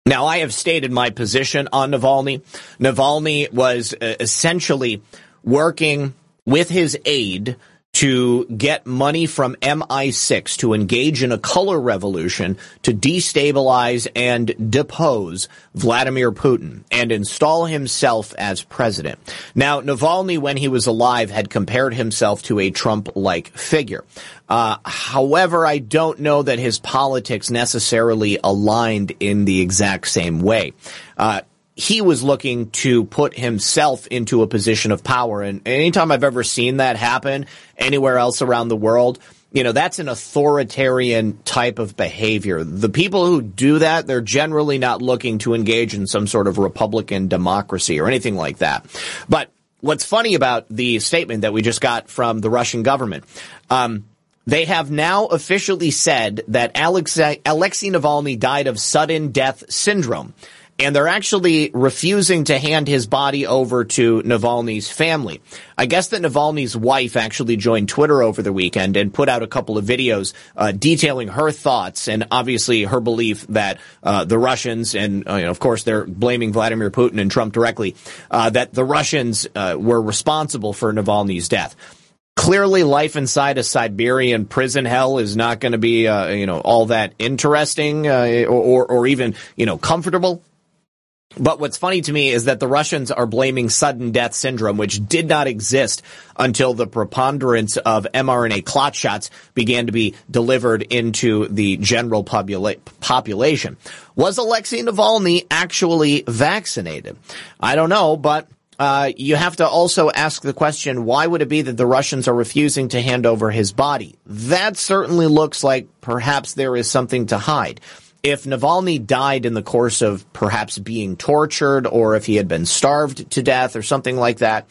Now, I have stated my position on Navalny. Navalny was uh, essentially working with his aide to get money from MI6 to engage in a color revolution to destabilize and depose Vladimir Putin and install himself as president. Now, Navalny, when he was alive, had compared himself to a Trump-like figure. Uh, however, I don't know that his politics necessarily aligned in the exact same way. Uh, he was looking to put himself into a position of power. And anytime I've ever seen that happen anywhere else around the world, you know, that's an authoritarian type of behavior. The people who do that, they're generally not looking to engage in some sort of Republican democracy or anything like that. But what's funny about the statement that we just got from the Russian government, um, they have now officially said that Alexei, Alexei Navalny died of sudden death syndrome. And they're actually refusing to hand his body over to Navalny's family. I guess that Navalny's wife actually joined Twitter over the weekend and put out a couple of videos uh, detailing her thoughts and obviously her belief that uh, the Russians and uh, you know, of course they're blaming Vladimir Putin and Trump directly uh, that the Russians uh, were responsible for Navalny's death. Clearly, life inside a Siberian prison hell is not going to be, uh, you know, all that interesting or, or, or even, you know, comfortable. But what's funny to me is that the Russians are blaming sudden death syndrome, which did not exist until the preponderance of mRNA clot shots began to be delivered into the general popula- population. Was Alexei Navalny actually vaccinated? I don't know, but uh, you have to also ask the question, why would it be that the Russians are refusing to hand over his body? That certainly looks like perhaps there is something to hide if Navalny died in the course of perhaps being tortured or if he had been starved to death or something like that,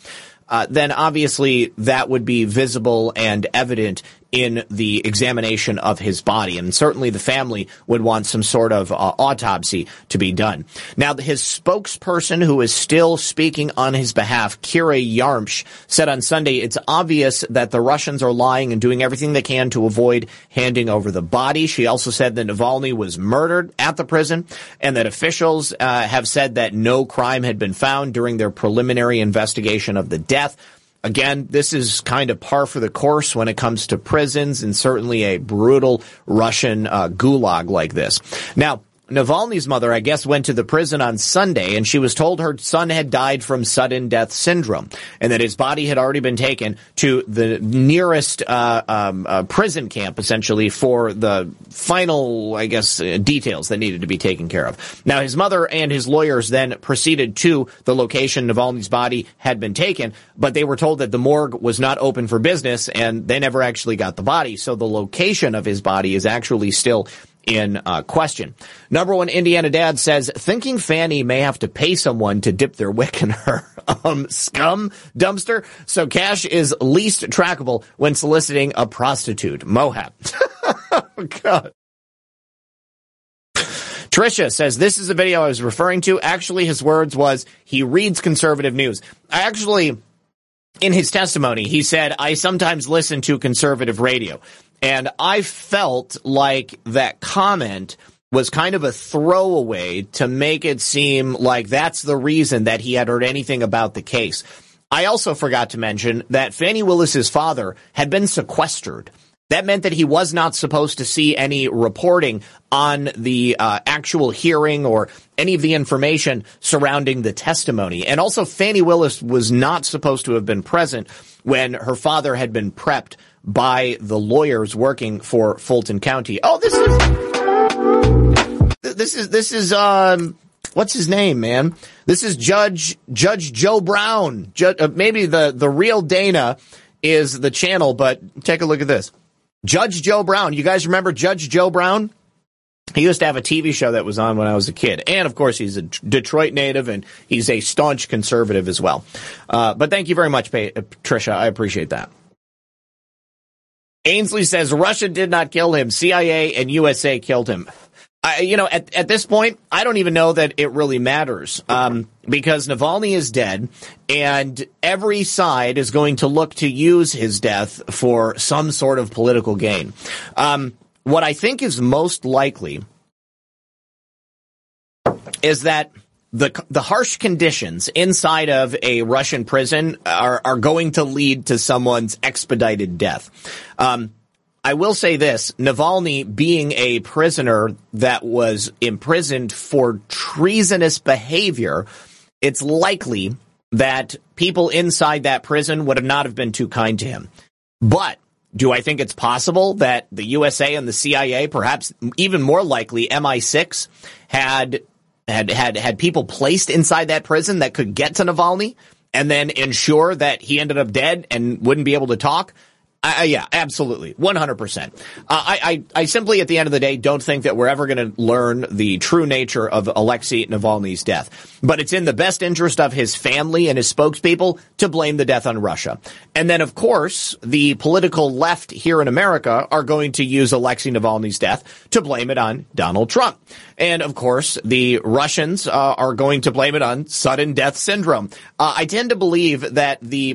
uh, then obviously that would be visible and evident in the examination of his body. And certainly the family would want some sort of uh, autopsy to be done. Now, his spokesperson, who is still speaking on his behalf, Kira Yarmysh, said on Sunday, it's obvious that the Russians are lying and doing everything they can to avoid handing over the body. She also said that Navalny was murdered at the prison and that officials uh, have said that no crime had been found during their preliminary investigation of the death. Again, this is kind of par for the course when it comes to prisons and certainly a brutal Russian uh, gulag like this. Now, Navalny's mother, I guess, went to the prison on Sunday and she was told her son had died from sudden death syndrome and that his body had already been taken to the nearest uh, um, uh, prison camp, essentially, for the final, I guess, uh, details that needed to be taken care of. Now, his mother and his lawyers then proceeded to the location Navalny's body had been taken, but they were told that the morgue was not open for business and they never actually got the body. So the location of his body is actually still in uh, question. Number one Indiana dad says thinking Fani may have to pay someone to dip their wick in her um, scum dumpster, so cash is least trackable when soliciting a prostitute. Mohab. oh, God. Trisha says this is the video I was referring to. Actually, his words was he reads conservative news. I actually, in his testimony, he said I sometimes listen to conservative radio. And I felt like that comment was kind of a throwaway to make it seem like that's the reason that he had heard anything about the case. I also forgot to mention that Fani Willis's father had been sequestered. That meant that he was not supposed to see any reporting on the uh, actual hearing or any of the information surrounding the testimony. And also, Fani Willis was not supposed to have been present when her father had been prepped by the lawyers working for Fulton County. Oh, this is this is this is um what's his name, man? This is Judge Judge Joe Brown. Uh, maybe the the real Dana is the channel, but take a look at this. Judge Joe Brown. You guys remember Judge Joe Brown? He used to have a TV show that was on when I was a kid. And of course, he's a Detroit native and he's a staunch conservative as well. Uh, but thank you very much, Patricia. I appreciate that. Ainsley says Russia did not kill him. CIA and USA killed him. I, you know, at, at this point, I don't even know that it really matters um, because Navalny is dead, and every side is going to look to use his death for some sort of political gain. Um, what I think is most likely is that the the harsh conditions inside of a Russian prison are are going to lead to someone's expedited death. Um, I will say this: Navalny being a prisoner that was imprisoned for treasonous behavior, it's likely that people inside that prison would have not have been too kind to him. But do I think it's possible that the USA and the CIA, perhaps even more likely MI6, had had had had people placed inside that prison that could get to Navalny and then ensure that he ended up dead and wouldn't be able to talk. Uh, yeah, absolutely. 100%. Uh, I, I, I simply, at the end of the day, don't think that we're ever going to learn the true nature of Alexei Navalny's death. But it's in the best interest of his family and his spokespeople to blame the death on Russia. And then, of course, the political left here in America are going to use Alexei Navalny's death to blame it on Donald Trump. And of course, the Russians uh, are going to blame it on sudden death syndrome. Uh, I tend to believe that the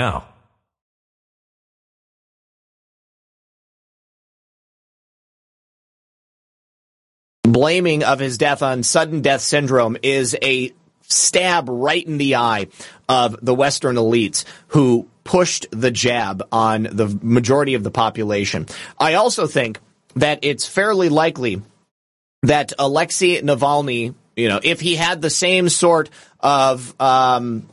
Blaming of his death on sudden death syndrome is a stab right in the eye of the Western elites who pushed the jab on the majority of the population. I also think that it's fairly likely that Alexei Navalny, you know, if he had the same sort of um,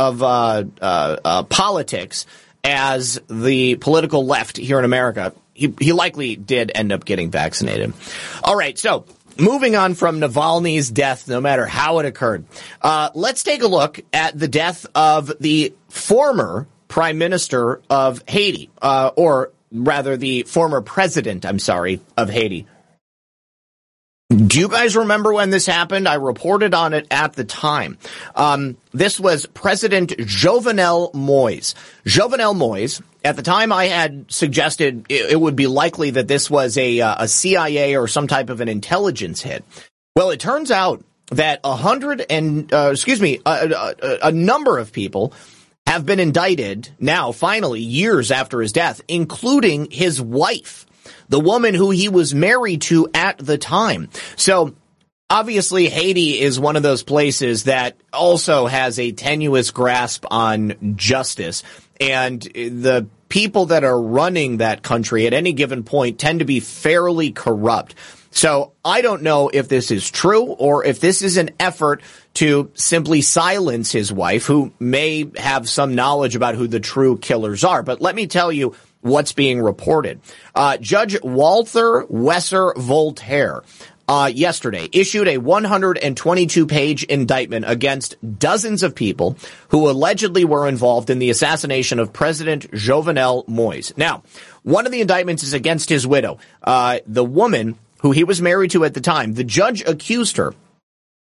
of uh, uh, uh, politics as the political left here in America, he, he likely did end up getting vaccinated. All right, so moving on from Navalny's death, no matter how it occurred, uh, let's take a look at the death of the former prime minister of Haiti, uh, or rather the former president, I'm sorry, of Haiti, do you guys remember when this happened? I reported on it at the time. Um, this was President Jovenel Moise. Jovenel Moise, at the time I had suggested it, it would be likely that this was a, uh, a CIA or some type of an intelligence hit. Well, it turns out that a hundred and, uh, excuse me, a, a, a number of people have been indicted now, finally, years after his death, including his wife the woman who he was married to at the time. So obviously Haiti is one of those places that also has a tenuous grasp on justice and the people that are running that country at any given point tend to be fairly corrupt. So I don't know if this is true or if this is an effort to simply silence his wife who may have some knowledge about who the true killers are. But let me tell you what's being reported. Uh, Judge Walter Wesser Voltaire uh, yesterday issued a 122 page indictment against dozens of people who allegedly were involved in the assassination of President Jovenel Moise. Now, one of the indictments is against his widow, uh, the woman who he was married to at the time. The judge accused her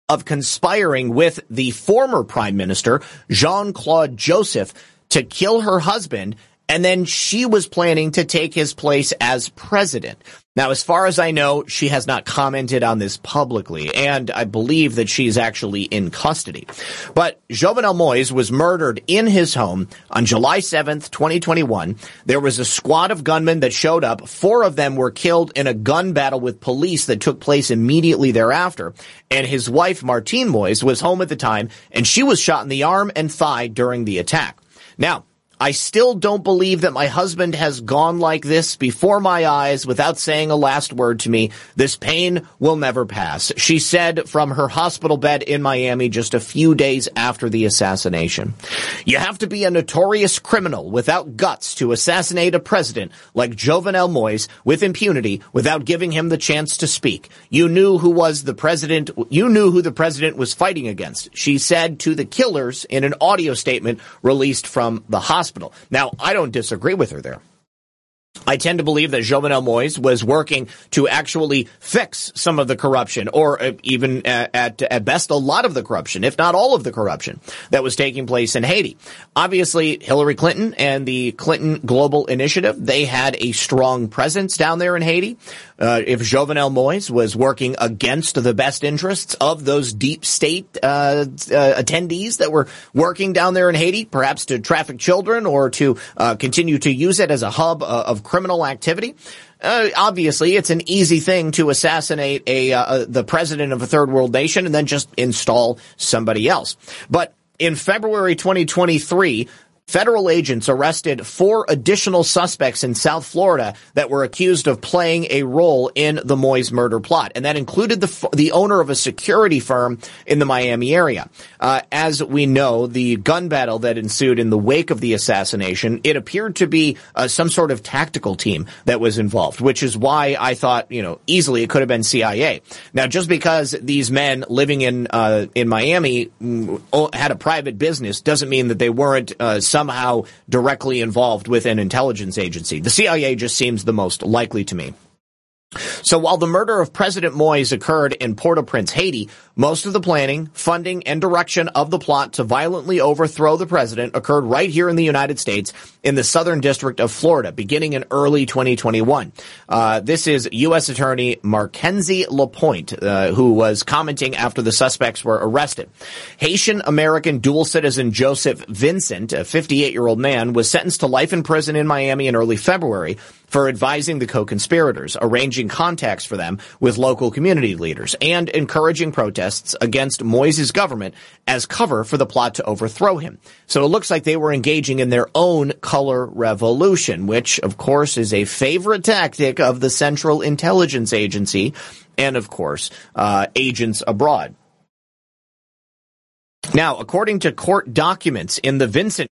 of conspiring with the former prime minister, Jean-Claude Joseph, to kill her husband and then she was planning to take his place as president. Now, as far as I know, she has not commented on this publicly, and I believe that she's actually in custody. But Jovenel Moise was murdered in his home on July 7th, 2021. There was a squad of gunmen that showed up. Four of them were killed in a gun battle with police that took place immediately thereafter. And his wife, Martine Moise, was home at the time, and she was shot in the arm and thigh during the attack. Now, I still don't believe that my husband has gone like this before my eyes without saying a last word to me. This pain will never pass. She said from her hospital bed in Miami just a few days after the assassination. You have to be a notorious criminal without guts to assassinate a president like Jovenel Moise with impunity without giving him the chance to speak. You knew who was the president. You knew who the president was fighting against. She said to the killers in an audio statement released from the hospital hospital. Now, I don't disagree with her there. I tend to believe that Jovenel Moise was working to actually fix some of the corruption, or uh, even at, at, at best a lot of the corruption, if not all of the corruption that was taking place in Haiti. Obviously, Hillary Clinton and the Clinton Global Initiative, they had a strong presence down there in Haiti. Uh, if Jovenel Moise was working against the best interests of those deep state uh, uh, attendees that were working down there in Haiti, perhaps to traffic children or to uh, continue to use it as a hub uh, of criminal activity. Uh, obviously, it's an easy thing to assassinate a uh, the president of a third world nation and then just install somebody else. But in February 2023, federal agents arrested four additional suspects in South Florida that were accused of playing a role in the Moise murder plot. And that included the, the owner of a security firm in the Miami area. Uh, as we know, the gun battle that ensued in the wake of the assassination, it appeared to be uh, some sort of tactical team that was involved, which is why I thought, you know, easily it could have been CIA. Now, just because these men living in, uh, in Miami mm, had a private business doesn't mean that they weren't, uh, somehow directly involved with an intelligence agency. The CIA just seems the most likely to me. So while the murder of President Moise occurred in Port-au-Prince, Haiti, most of the planning, funding, and direction of the plot to violently overthrow the president occurred right here in the United States in the Southern District of Florida, beginning in early 2021. Uh, this is U.S. Attorney Markenzy Lapointe, uh, who was commenting after the suspects were arrested. Haitian American dual citizen Joseph Vincent, a 58-year-old man, was sentenced to life in prison in Miami in early February for advising the co-conspirators, arranging contacts for them with local community leaders, and encouraging protests against Moise's government as cover for the plot to overthrow him. So it looks like they were engaging in their own color revolution, which of course is a favorite tactic of the Central Intelligence Agency and of course, uh, agents abroad. Now, according to court documents in the Vincent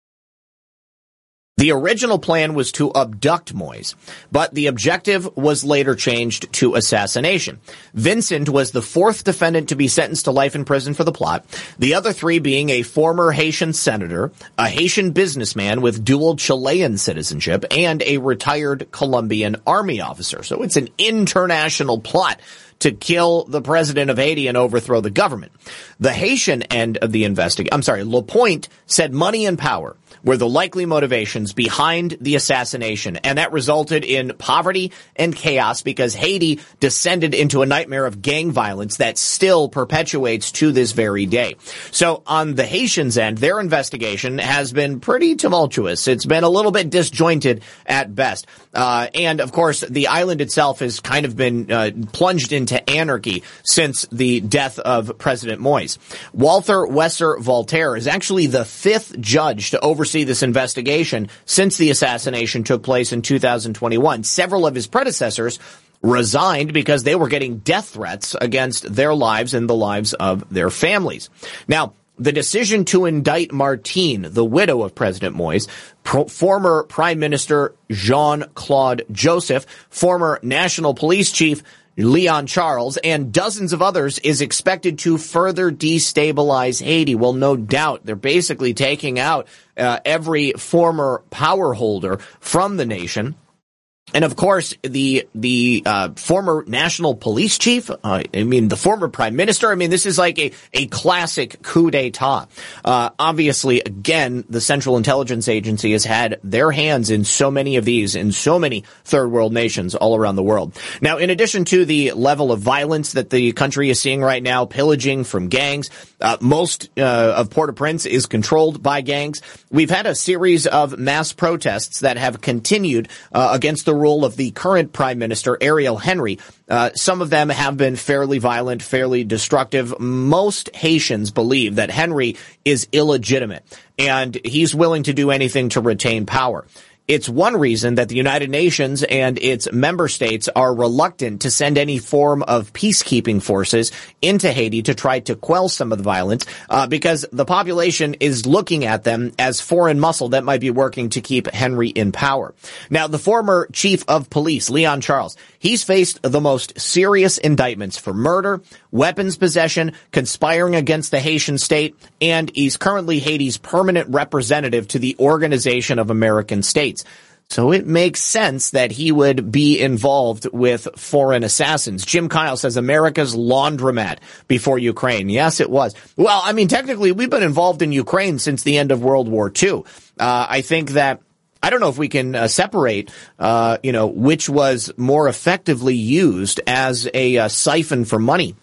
the original plan was to abduct Moise, but the objective was later changed to assassination. Vincent was the fourth defendant to be sentenced to life in prison for the plot, the other three being a former Haitian senator, a Haitian businessman with dual Chilean citizenship, and a retired Colombian army officer. So it's an international plot to kill the president of Haiti and overthrow the government. The Haitian end of the investigation, I'm sorry, Lapointe said money and power were the likely motivations behind the assassination. And that resulted in poverty and chaos because Haiti descended into a nightmare of gang violence that still perpetuates to this very day. So on the Haitians end, their investigation has been pretty tumultuous. It's been a little bit disjointed at best. Uh, and of course, the island itself has kind of been uh, plunged into anarchy since the death of President Moise. Walter Wesser Voltaire is actually the fifth judge to oversee oversee this investigation since the assassination took place in 2021. Several of his predecessors resigned because they were getting death threats against their lives and the lives of their families. Now, the decision to indict Martine, the widow of President Moise, pro- former Prime Minister Jean-Claude Joseph, former National Police Chief Leon Charles, and dozens of others is expected to further destabilize Haiti. Well, no doubt. They're basically taking out uh, every former power holder from the nation. And of course, the the uh, former national police chief, uh, I mean, the former prime minister. I mean, this is like a, a classic coup d'état. Uh, obviously, again, the Central Intelligence Agency has had their hands in so many of these in so many third world nations all around the world. Now, in addition to the level of violence that the country is seeing right now, pillaging from gangs, uh, most uh, of Port-au-Prince is controlled by gangs. We've had a series of mass protests that have continued uh, against the rule of the current prime minister, Ariel Henry. Uh, some of them have been fairly violent, fairly destructive. Most Haitians believe that Henry is illegitimate and he's willing to do anything to retain power. It's one reason that the United Nations and its member states are reluctant to send any form of peacekeeping forces into Haiti to try to quell some of the violence, uh, because the population is looking at them as foreign muscle that might be working to keep Henry in power. Now, the former chief of police, Leon Charles, he's faced the most serious indictments for murder, weapons possession, conspiring against the Haitian state, and he's currently Haiti's permanent representative to the Organization of American States. So it makes sense that he would be involved with foreign assassins. Jim Kyle says America's laundromat before Ukraine. Yes, it was. Well, I mean, technically, we've been involved in Ukraine since the end of World War II. Uh, I think that I don't know if we can uh, separate, uh, you know, which was more effectively used as a uh, siphon for money.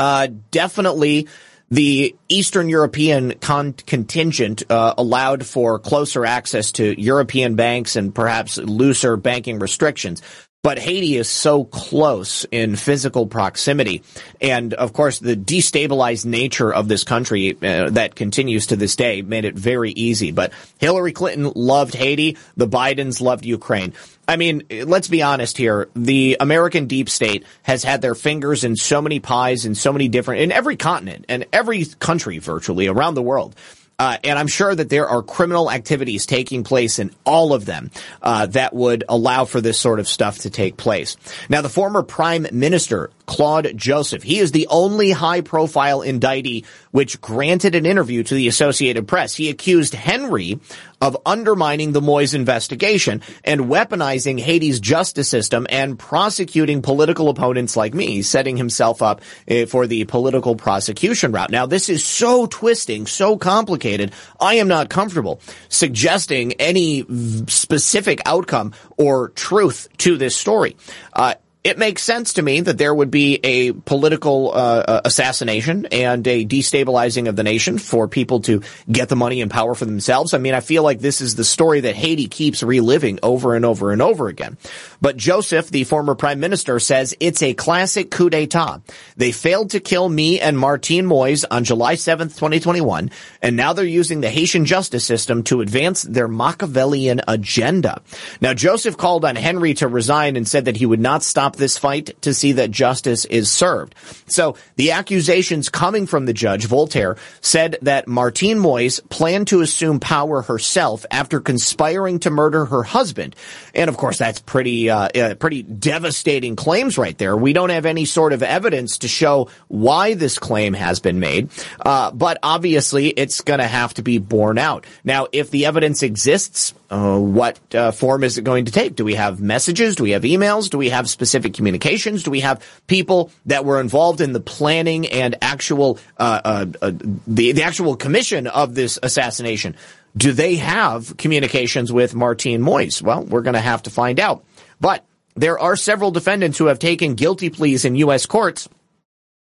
Uh, definitely the Eastern European con- contingent uh, allowed for closer access to European banks and perhaps looser banking restrictions. But Haiti is so close in physical proximity. And of course, the destabilized nature of this country uh, that continues to this day made it very easy. But Hillary Clinton loved Haiti. The Bidens loved Ukraine. I mean, let's be honest here. The American deep state has had their fingers in so many pies in so many different, in every continent and every country virtually around the world. Uh, and I'm sure that there are criminal activities taking place in all of them uh, that would allow for this sort of stuff to take place. Now, the former prime minister Claude Joseph, he is the only high-profile indictee which granted an interview to the Associated Press. He accused Henry of undermining the Moise investigation and weaponizing Haiti's justice system and prosecuting political opponents like me, setting himself up uh, for the political prosecution route. Now, this is so twisting, so complicated. I am not comfortable suggesting any specific outcome or truth to this story. Uh, it makes sense to me that there would be a political uh, uh, assassination and a destabilizing of the nation for people to get the money and power for themselves. I mean, I feel like this is the story that Haiti keeps reliving over and over and over again. But Joseph, the former prime minister, says it's a classic coup d'etat. They failed to kill me and Martine Moise on July 7th, 2021, and now they're using the Haitian justice system to advance their Machiavellian agenda. Now, Joseph called on Henry to resign and said that he would not stop this fight to see that justice is served. So the accusations coming from the judge, Voltaire, said that Martine Moise planned to assume power herself after conspiring to murder her husband. And of course, that's pretty, uh, uh, pretty devastating claims right there. We don't have any sort of evidence to show why this claim has been made. Uh, but obviously it's going to have to be borne out. Now, if the evidence exists, uh, what uh, form is it going to take? Do we have messages? Do we have emails? Do we have specific communications? Do we have people that were involved in the planning and actual uh, uh, uh the the actual commission of this assassination? Do they have communications with Martine Moise? Well, we're going to have to find out. But there are several defendants who have taken guilty pleas in U.S. courts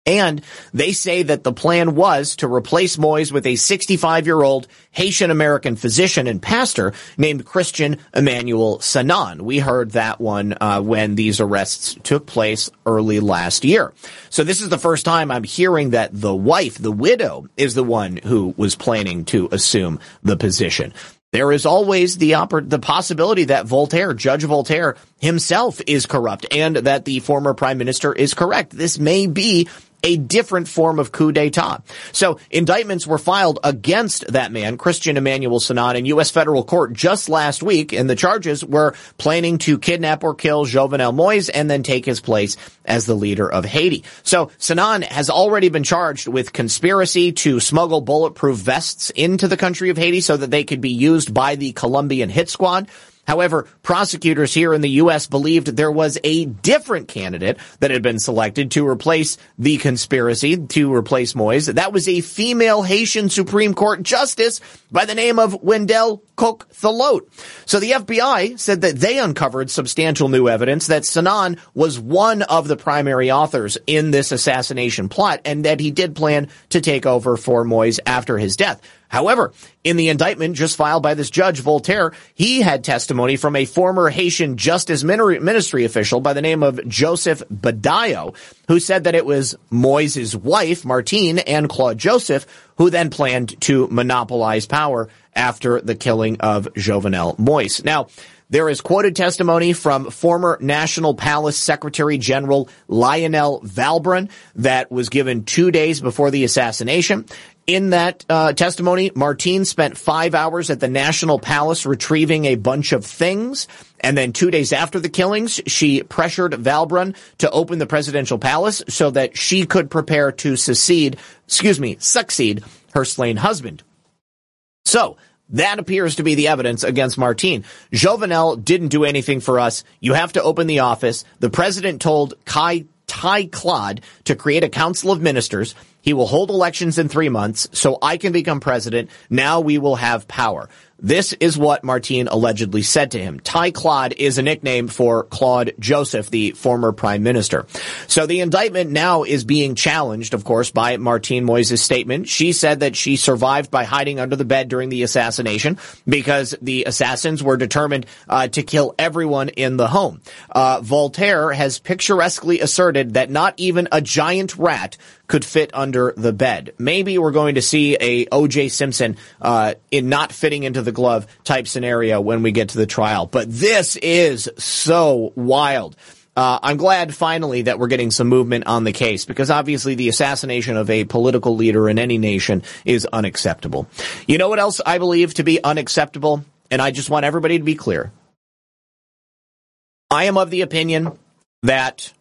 and they say that the plan was to replace Moise with a 65 year old Haitian American physician and pastor named Christian Emmanuel Sanon. We heard that one uh, when these arrests took place early last year. So this is the first time I'm hearing that the wife, the widow, is the one who was planning to assume the position. There is always the the possibility that Voltaire, Judge Voltaire himself is corrupt and that the former prime minister is correct. This may be a different form of coup d'etat. So indictments were filed against that man, Christian Emmanuel Sanon, in U.S. federal court just last week, and the charges were planning to kidnap or kill Jovenel Moise and then take his place as the leader of Haiti. So Sanon has already been charged with conspiracy to smuggle bulletproof vests into the country of Haiti so that they could be used by the Colombian hit squad. However, prosecutors here in the U.S. believed there was a different candidate that had been selected to replace the conspiracy to replace Moise. That was a female Haitian Supreme Court justice by the name of Windelle Coq Thélot. So the FBI said that they uncovered substantial new evidence that Sanon was one of the primary authors in this assassination plot and that he did plan to take over for Moise after his death. However, in the indictment just filed by this judge, Voltaire, he had testimony from a former Haitian justice ministry official by the name of Joseph Badio, who said that it was Moise's wife, Martine, and Claude Joseph, who then planned to monopolize power after the killing of Jovenel Moise. Now, there is quoted testimony from former National Palace Secretary General Lionel Valbrun that was given two days before the assassination. In that uh, testimony, Martine spent five hours at the National Palace retrieving a bunch of things. And then two days after the killings, she pressured Valbrun to open the presidential palace so that she could prepare to succeed, excuse me, succeed her slain husband. So, that appears to be the evidence against Martine. Jovenel didn't do anything for us. You have to open the office. The president told Kai Ty Claude to create a council of ministers. He will hold elections in three months, so I can become president. Now we will have power. This is what Martine allegedly said to him. Ty Claude is a nickname for Claude Joseph, the former prime minister. So the indictment now is being challenged, of course, by Martine Moise's statement. She said that she survived by hiding under the bed during the assassination because the assassins were determined uh, to kill everyone in the home. Uh, Voltaire has picturesquely asserted that not even a giant rat could fit under the bed. Maybe we're going to see a O.J. Simpson uh, in not fitting into the glove type scenario when we get to the trial. But this is so wild. Uh, I'm glad finally that we're getting some movement on the case because obviously the assassination of a political leader in any nation is unacceptable. You know what else I believe to be unacceptable? And I just want everybody to be clear. I am of the opinion that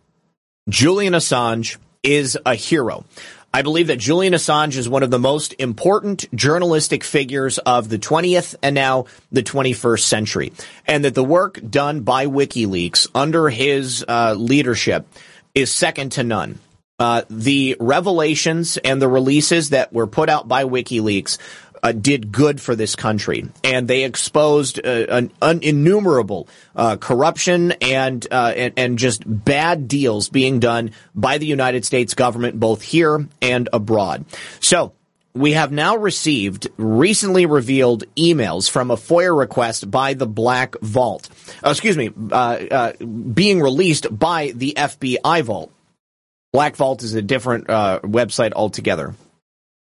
Julian Assange is a hero. I believe that Julian Assange is one of the most important journalistic figures of the 20th and now the 21st century. And that the work done by WikiLeaks under his uh, leadership is second to none. Uh, the revelations and the releases that were put out by WikiLeaks uh, did good for this country, and they exposed uh, an, innumerable uh, corruption and, uh, and and just bad deals being done by the United States government, both here and abroad. So. We have now received recently revealed emails from a FOIA request by the Black Vault. Uh, excuse me, uh, being released by the FBI Vault. Black Vault is a different website altogether.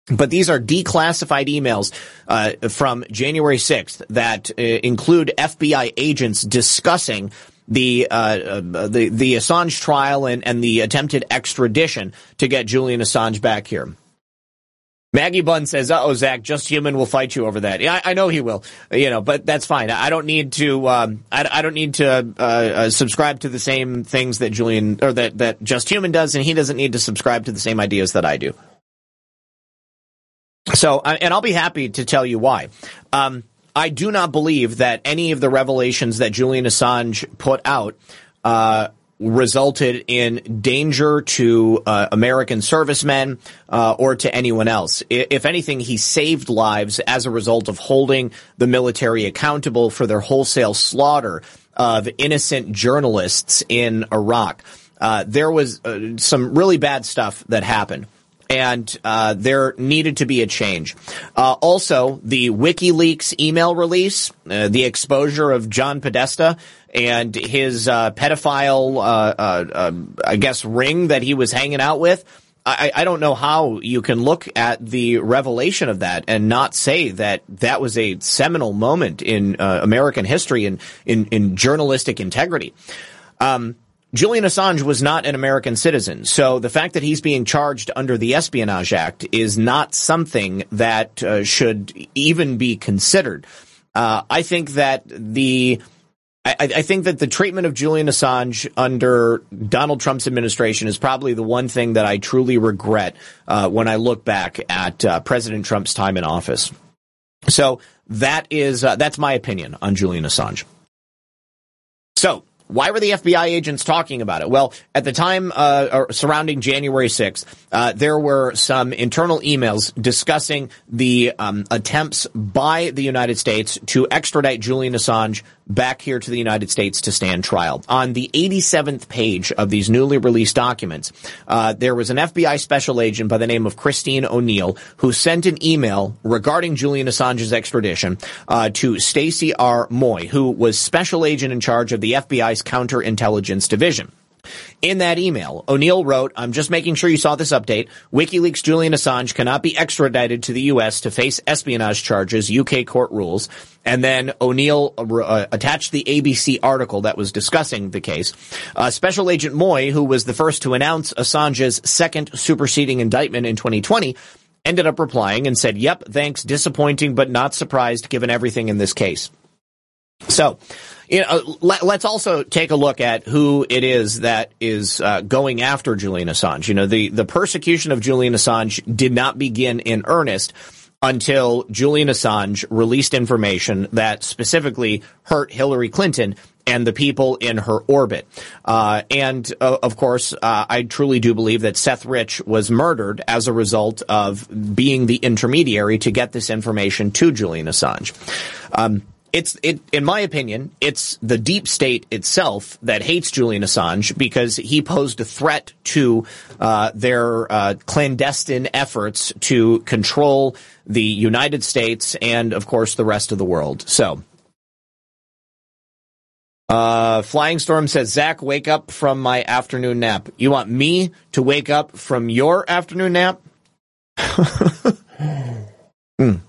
But these are declassified emails uh, from January 6th that uh, include FBI agents discussing the uh, uh, the the Assange trial and, and the attempted extradition to get Julian Assange back here. Maggie Bunn says, "Oh, Zach, just human will fight you over that." Yeah, I, I, know he will. You know, but that's fine. I don't need to. Um, I, I, don't need to uh, uh, subscribe to the same things that Julian or that that just human does, and he doesn't need to subscribe to the same ideas that I do. So, and I'll be happy to tell you why. Um, I do not believe that any of the revelations that Julian Assange put out uh, resulted in danger to uh, American servicemen uh, or to anyone else. If anything, he saved lives as a result of holding the military accountable for their wholesale slaughter of innocent journalists in Iraq. Uh, there was uh, some really bad stuff that happened and uh, there needed to be a change. Uh, also, the WikiLeaks email release, uh, the exposure of John Podesta and his uh, pedophile, uh, uh, I guess, ring that he was hanging out with. I, I, don't know how you can look at the revelation of that and not say that that was a seminal moment in American history and in, in, journalistic integrity. Um, Julian Assange was not an American citizen, so the fact that he's being charged under the Espionage Act is not something that uh, should even be considered. Uh, I think that the I, I, think that the treatment of Julian Assange under Donald Trump's administration is probably the one thing that I truly regret uh, when I look back at uh, President Trump's time in office. So that is uh, that's my opinion on Julian Assange. So why were the FBI agents talking about it? Well, at the time uh, surrounding January 6th, uh, there were some internal emails discussing the um, attempts by the United States to extradite Julian Assange back here to the United States to stand trial. On the 87th page of these newly released documents, uh, there was an FBI special agent by the name of Christine O'Neill who sent an email regarding Julian Assange's extradition uh, to Stacey R. Moy, who was special agent in charge of the FBI's counterintelligence division. In that email, O'Neill wrote, I'm just making sure you saw this update. WikiLeaks Julian Assange cannot be extradited to the U.S. to face espionage charges, UK court rules. And then O'Neill uh, attached the ABC article that was discussing the case. Uh, Special Agent Moy, who was the first to announce Assange's second superseding indictment in 2020, ended up replying and said, yep, thanks, disappointing, but not surprised given everything in this case. So, you know, let, us also take a look at who it is that is uh, going after Julian Assange. You know, the, the persecution of Julian Assange did not begin in earnest until Julian Assange released information that specifically hurt Hillary Clinton and the people in her orbit. Uh, and uh, of course, uh, I truly do believe that Seth Rich was murdered as a result of being the intermediary to get this information to Julian Assange. Um, it's it in my opinion it's the deep state itself that hates Julian Assange because he posed a threat to uh, their uh, clandestine efforts to control the United States and of course the rest of the world so uh, Flying Storm says, Zach, wake up from my afternoon nap. You want me to wake up from your afternoon nap? mm.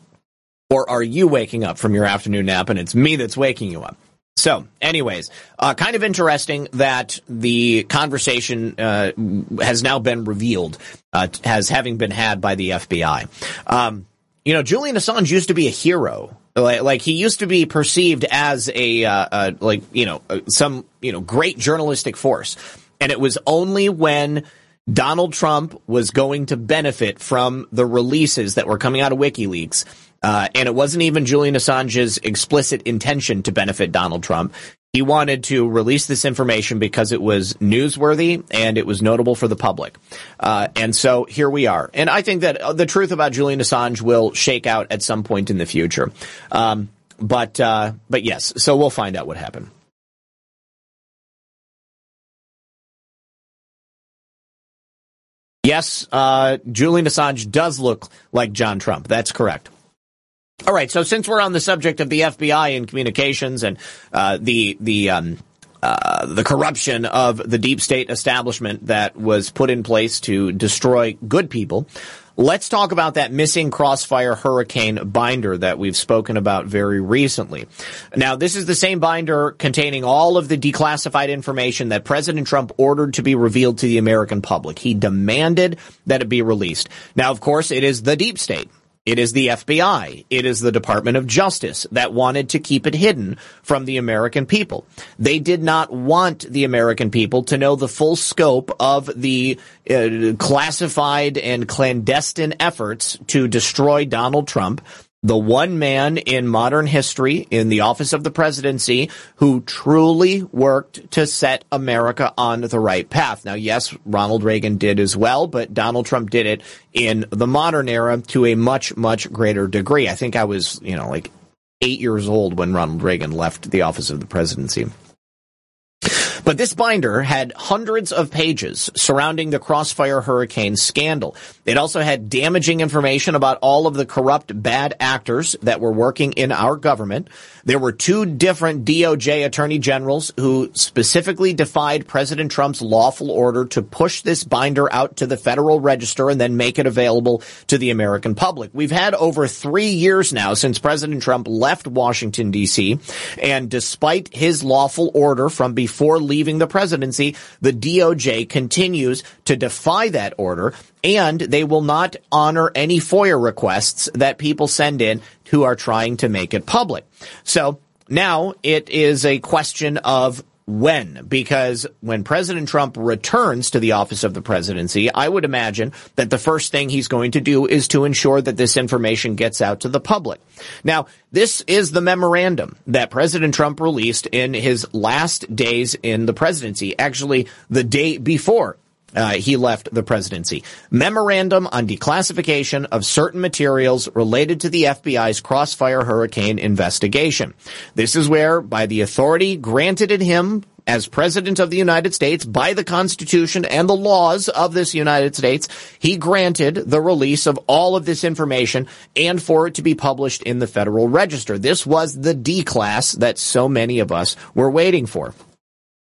Or are you waking up from your afternoon nap and it's me that's waking you up? So, anyways, uh, kind of interesting that the conversation uh, has now been revealed uh, as having been had by the FBI. Um, you know, Julian Assange used to be a hero. Like, like he used to be perceived as a, uh, uh, like, you know, uh, some, you know, great journalistic force. And it was only when Donald Trump was going to benefit from the releases that were coming out of WikiLeaks uh, and it wasn't even Julian Assange's explicit intention to benefit Donald Trump. He wanted to release this information because it was newsworthy and it was notable for the public. Uh, and so here we are. And I think that uh, the truth about Julian Assange will shake out at some point in the future. Um, but uh, but yes, so we'll find out what happened. Yes, uh, Julian Assange does look like John Trump. That's correct. All right. So since we're on the subject of the FBI and communications and uh, the the um, uh, the corruption of the deep state establishment that was put in place to destroy good people. Let's talk about that missing Crossfire Hurricane binder that we've spoken about very recently. Now, this is the same binder containing all of the declassified information that President Trump ordered to be revealed to the American public. He demanded that it be released. Now, of course, it is the deep state it is the FBI. It is the Department of Justice that wanted to keep it hidden from the American people. They did not want the American people to know the full scope of the uh, classified and clandestine efforts to destroy Donald Trump the one man in modern history in the office of the presidency who truly worked to set America on the right path. Now, yes, Ronald Reagan did as well, but Donald Trump did it in the modern era to a much, much greater degree. I think I was, you know, like eight years old when Ronald Reagan left the office of the presidency. But this binder had hundreds of pages surrounding the Crossfire Hurricane scandal. It also had damaging information about all of the corrupt bad actors that were working in our government. There were two different DOJ attorney generals who specifically defied President Trump's lawful order to push this binder out to the Federal Register and then make it available to the American public. We've had over three years now since President Trump left Washington, D.C., and despite his lawful order from before leaving the presidency, the DOJ continues to defy that order and they will not honor any FOIA requests that people send in who are trying to make it public. So now it is a question of when, because when President Trump returns to the office of the presidency, I would imagine that the first thing he's going to do is to ensure that this information gets out to the public. Now, this is the memorandum that President Trump released in his last days in the presidency, actually the day before uh, he left the presidency. Memorandum on declassification of certain materials related to the FBI's Crossfire Hurricane investigation. This is where, by the authority granted in him as President of the United States by the Constitution and the laws of this United States, he granted the release of all of this information and for it to be published in the Federal Register. This was the D class that so many of us were waiting for.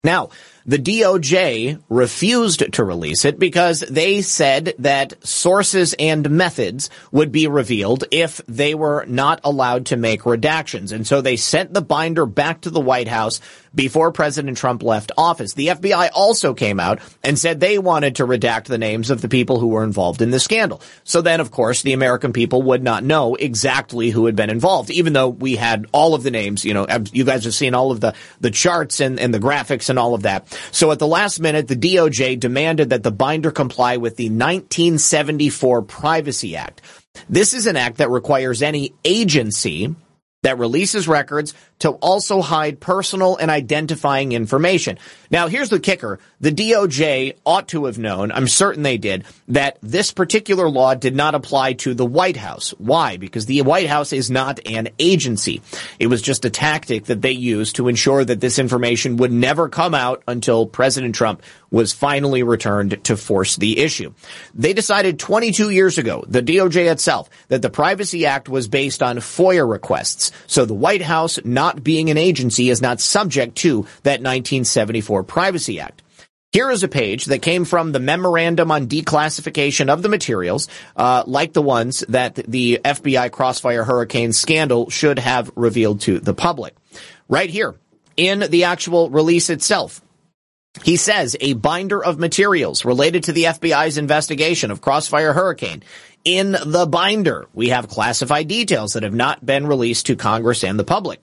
Now, the DOJ refused to release it because they said that sources and methods would be revealed if they were not allowed to make redactions. And so they sent the binder back to the White House before President Trump left office. The FBI also came out and said they wanted to redact the names of the people who were involved in the scandal. So then, of course, the American people would not know exactly who had been involved, even though we had all of the names. You know, you guys have seen all of the, the charts and, and the graphics and all of that. So at the last minute, the DOJ demanded that the binder comply with the 1974 Privacy Act. This is an act that requires any agency that releases records to also hide personal and identifying information. Now, here's the kicker. The DOJ ought to have known, I'm certain they did, that this particular law did not apply to the White House. Why? Because the White House is not an agency. It was just a tactic that they used to ensure that this information would never come out until President Trump was finally returned to force the issue. They decided 22 years ago, the DOJ itself, that the Privacy Act was based on FOIA requests. So the White House, not being an agency, is not subject to that 1974 Privacy Act. Here is a page that came from the memorandum on declassification of the materials, uh, like the ones that the FBI Crossfire Hurricane scandal should have revealed to the public. Right here in the actual release itself, he says a binder of materials related to the FBI's investigation of Crossfire Hurricane. In the binder, we have classified details that have not been released to Congress and the public.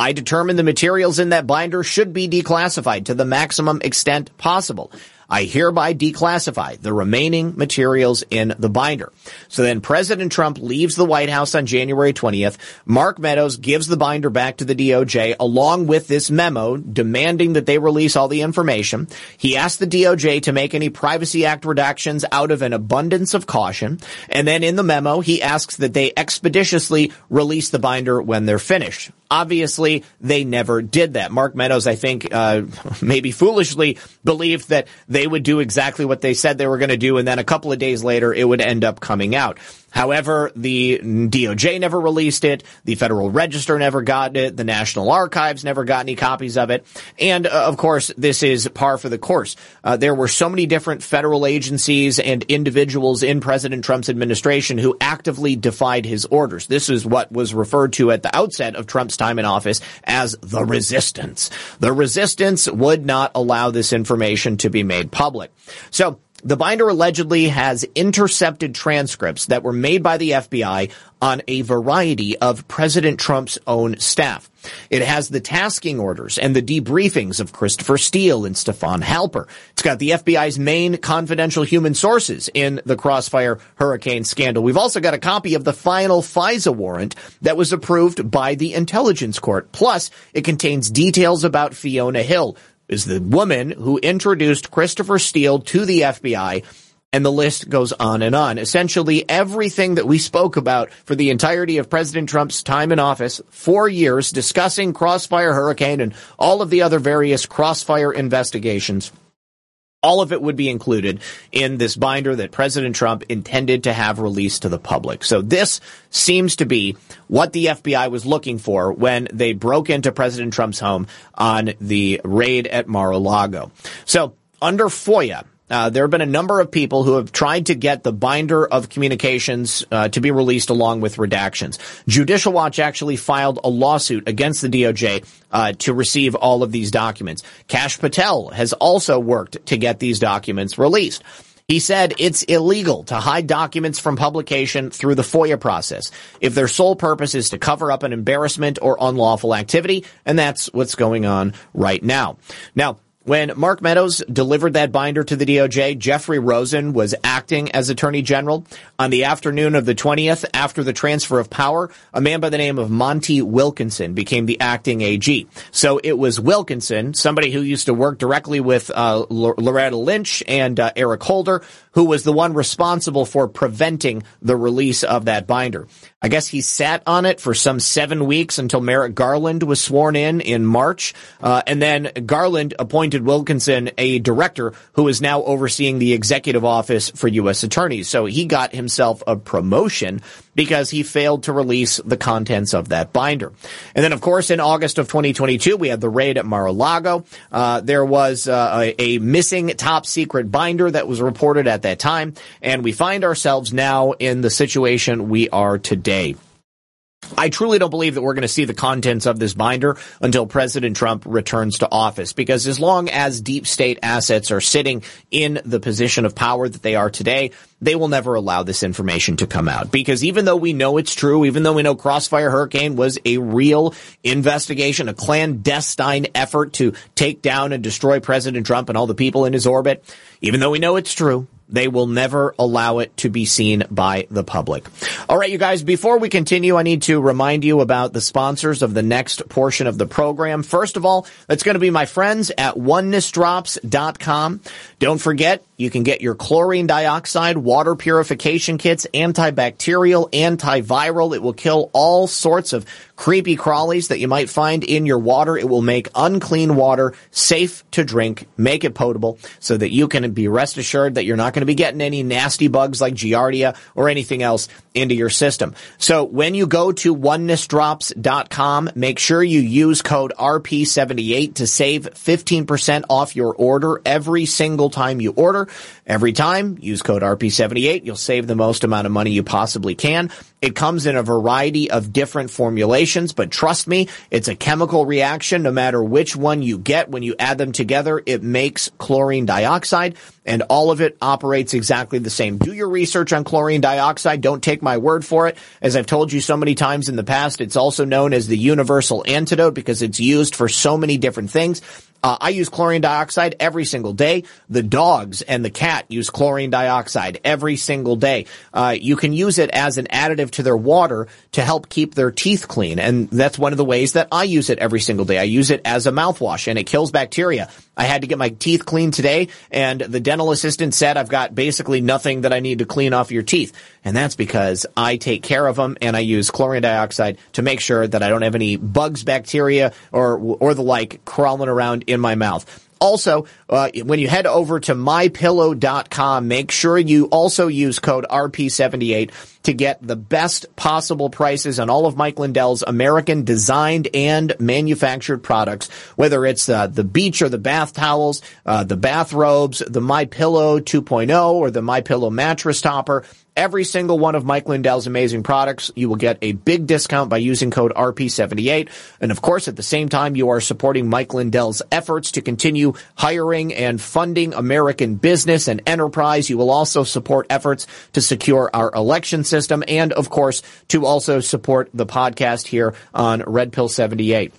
I determine the materials in that binder should be declassified to the maximum extent possible. I hereby declassify the remaining materials in the binder. So then President Trump leaves the White House on January 20th. Mark Meadows gives the binder back to the DOJ along with this memo demanding that they release all the information. He asked the DOJ to make any Privacy Act redactions out of an abundance of caution. And then in the memo, he asks that they expeditiously release the binder when they're finished. Obviously, they never did that. Mark Meadows, I think, uh, maybe foolishly believed that they would do exactly what they said they were going to do, and then a couple of days later, it would end up coming out. However, the DOJ never released it. The Federal Register never got it. The National Archives never got any copies of it. And uh, of course, this is par for the course. Uh, there were so many different federal agencies and individuals in President Trump's administration who actively defied his orders. This is what was referred to at the outset of Trump's time in office as the resistance. The resistance would not allow this information to be made public. So the binder allegedly has intercepted transcripts that were made by the FBI on a variety of President Trump's own staff. It has the tasking orders and the debriefings of Christopher Steele and Stefan Halper. It's got the FBI's main confidential human sources in the Crossfire Hurricane scandal. We've also got a copy of the final FISA warrant that was approved by the intelligence court. Plus, it contains details about Fiona Hill, is the woman who introduced Christopher Steele to the FBI. And the list goes on and on. Essentially, everything that we spoke about for the entirety of President Trump's time in office, four years discussing Crossfire Hurricane and all of the other various Crossfire investigations, all of it would be included in this binder that President Trump intended to have released to the public. So this seems to be what the FBI was looking for when they broke into President Trump's home on the raid at Mar-a-Lago. So under FOIA, uh, there have been a number of people who have tried to get the binder of communications uh, to be released along with redactions. Judicial Watch actually filed a lawsuit against the DOJ uh, to receive all of these documents. Kash Patel has also worked to get these documents released. He said it's illegal to hide documents from publication through the FOIA process if their sole purpose is to cover up an embarrassment or unlawful activity, and that's what's going on right now. Now, when Mark Meadows delivered that binder to the DOJ, Jeffrey Rosen was acting as Attorney General. On the afternoon of the 20th, after the transfer of power, a man by the name of Monty Wilkinson became the acting AG. So it was Wilkinson, somebody who used to work directly with uh, Loretta Lynch and uh, Eric Holder, who was the one responsible for preventing the release of that binder. I guess he sat on it for some seven weeks until Merrick Garland was sworn in in March. Uh, and then Garland appointed Wilkinson a director who is now overseeing the executive office for U.S. attorneys. So he got himself a promotion because he failed to release the contents of that binder. And then, of course, in August of 2022, we had the raid at Mar-a-Lago. Uh, there was uh, a, a missing top secret binder that was reported at that time. And we find ourselves now in the situation we are today. I truly don't believe that we're going to see the contents of this binder until President Trump returns to office because as long as deep state assets are sitting in the position of power that they are today, they will never allow this information to come out because even though we know it's true, even though we know Crossfire Hurricane was a real investigation, a clandestine effort to take down and destroy President Trump and all the people in his orbit, even though we know it's true, they will never allow it to be seen by the public. All right, you guys, before we continue, I need to remind you about the sponsors of the next portion of the program. First of all, that's going to be my friends at onenessdrops.com. Don't forget, you can get your chlorine dioxide water purification kits, antibacterial, antiviral. It will kill all sorts of creepy crawlies that you might find in your water. It will make unclean water safe to drink, make it potable so that you can be rest assured that you're not going to be getting any nasty bugs like Giardia or anything else into your system. So when you go to onenessdrops.com, make sure you use code RP78 to save 15% off your order every single time you order. Every time, use code RP78. You'll save the most amount of money you possibly can. It comes in a variety of different formulations, but trust me, it's a chemical reaction. No matter which one you get, when you add them together, it makes chlorine dioxide and all of it operates exactly the same. Do your research on chlorine dioxide. Don't take my word for it. As I've told you so many times in the past, it's also known as the universal antidote because it's used for so many different things. Uh, I use chlorine dioxide every single day. The dogs and the cat use chlorine dioxide every single day. Uh, you can use it as an additive to their water to help keep their teeth clean. And that's one of the ways that I use it every single day. I use it as a mouthwash and it kills bacteria. I had to get my teeth cleaned today and the dental assistant said I've got basically nothing that I need to clean off your teeth. And that's because I take care of them and I use chlorine dioxide to make sure that I don't have any bugs, bacteria, or, or the like crawling around in my mouth. Also, uh, when you head over to mypillow.com, make sure you also use code RP78 to get the best possible prices on all of Mike Lindell's American designed and manufactured products, whether it's uh, the beach or the bath towels, uh, the bathrobes, the My Pillow 2.0 or the My Pillow mattress topper every single one of Mike Lindell's amazing products. You will get a big discount by using code RP78. And of course, at the same time, you are supporting Mike Lindell's efforts to continue hiring and funding American business and enterprise. You will also support efforts to secure our election system and of course, to also support the podcast here on Red Pill 78.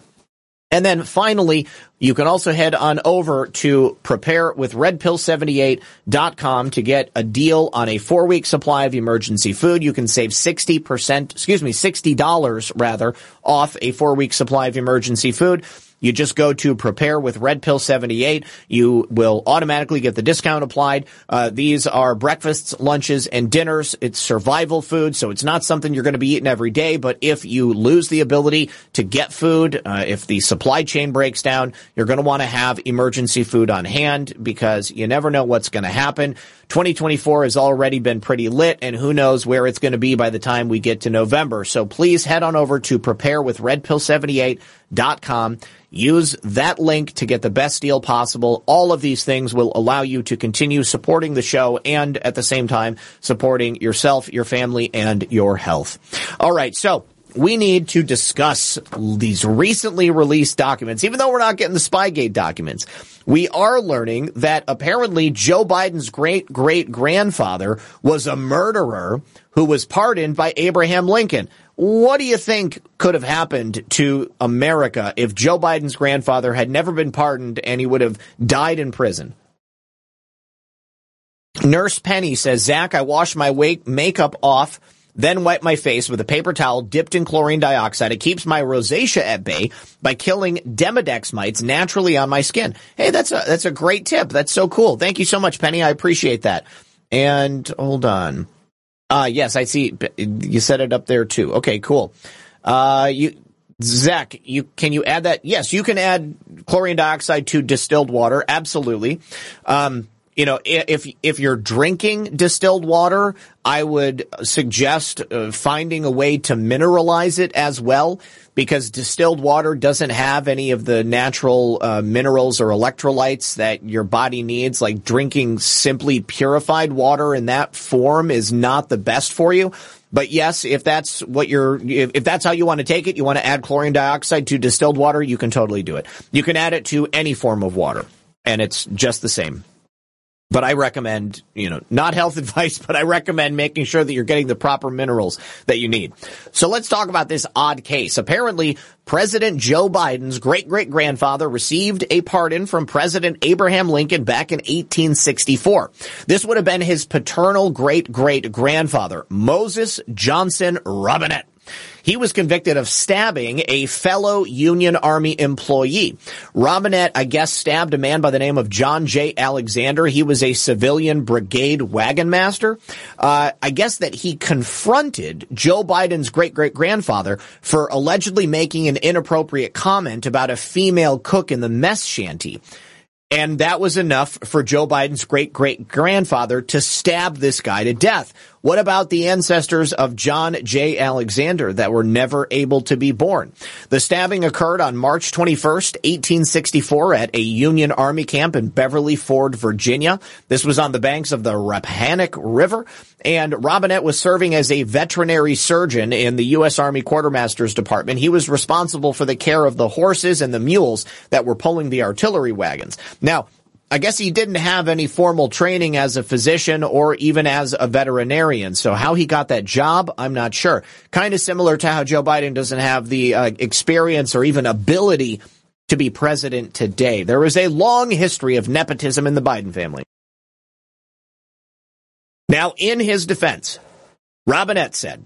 And then finally, you can also head on over to preparewithredpill78.com to get a deal on a four week supply of emergency food. You can save 60%, excuse me, $60 rather off a four week supply of emergency food. You just go to prepare with Red Pill 78. You will automatically get the discount applied. Uh, these are breakfasts, lunches, and dinners. It's survival food, so it's not something you're going to be eating every day. But if you lose the ability to get food, uh, if the supply chain breaks down, you're going to want to have emergency food on hand because you never know what's going to happen. 2024 has already been pretty lit and who knows where it's going to be by the time we get to November. So please head on over to preparewithredpill78.com. Use that link to get the best deal possible. All of these things will allow you to continue supporting the show and at the same time supporting yourself, your family, and your health. All right. So we need to discuss these recently released documents, even though we're not getting the Spygate documents. We are learning that apparently Joe Biden's great great grandfather was a murderer who was pardoned by Abraham Lincoln. What do you think could have happened to America if Joe Biden's grandfather had never been pardoned and he would have died in prison? Nurse Penny says, Zach, I washed my wake makeup off then wipe my face with a paper towel dipped in chlorine dioxide. It keeps my rosacea at bay by killing Demodex mites naturally on my skin. Hey, that's a, that's a great tip. That's so cool. Thank you so much, Penny. I appreciate that. And hold on. Uh, yes, I see. You set it up there too. Okay, cool. Uh, you, Zach, you, can you add that? Yes, you can add chlorine dioxide to distilled water. Absolutely. Um, you know, if if you're drinking distilled water, I would suggest uh, finding a way to mineralize it as well, because distilled water doesn't have any of the natural uh, minerals or electrolytes that your body needs. Like drinking simply purified water in that form is not the best for you. But yes, if that's what you're, if, if that's how you want to take it, you want to add chlorine dioxide to distilled water, you can totally do it. You can add it to any form of water, and it's just the same. But I recommend, you know, not health advice, but I recommend making sure that you're getting the proper minerals that you need. So let's talk about this odd case. Apparently, President Joe Biden's great great grandfather received a pardon from President Abraham Lincoln back in 1864. This would have been his paternal great great grandfather, Moses Johnson Robinette. He was convicted of stabbing a fellow Union Army employee. Robinette, I guess, stabbed a man by the name of John J. Alexander. He was a civilian brigade wagon master. Uh, I guess that he confronted Joe Biden's great great grandfather for allegedly making an inappropriate comment about a female cook in the mess shanty. And that was enough for Joe Biden's great great grandfather to stab this guy to death. What about the ancestors of John J. Alexander that were never able to be born? The stabbing occurred on March 21st, 1864 at a Union Army camp in Beverly Ford, Virginia. This was on the banks of the Rappahannock River and Robinette was serving as a veterinary surgeon in the U.S. Army Quartermaster's Department. He was responsible for the care of the horses and the mules that were pulling the artillery wagons. Now, I guess he didn't have any formal training as a physician or even as a veterinarian. So how he got that job, I'm not sure. Kind of similar to how Joe Biden doesn't have the uh, experience or even ability to be president today. There is a long history of nepotism in the Biden family. Now, in his defense, Robinette said,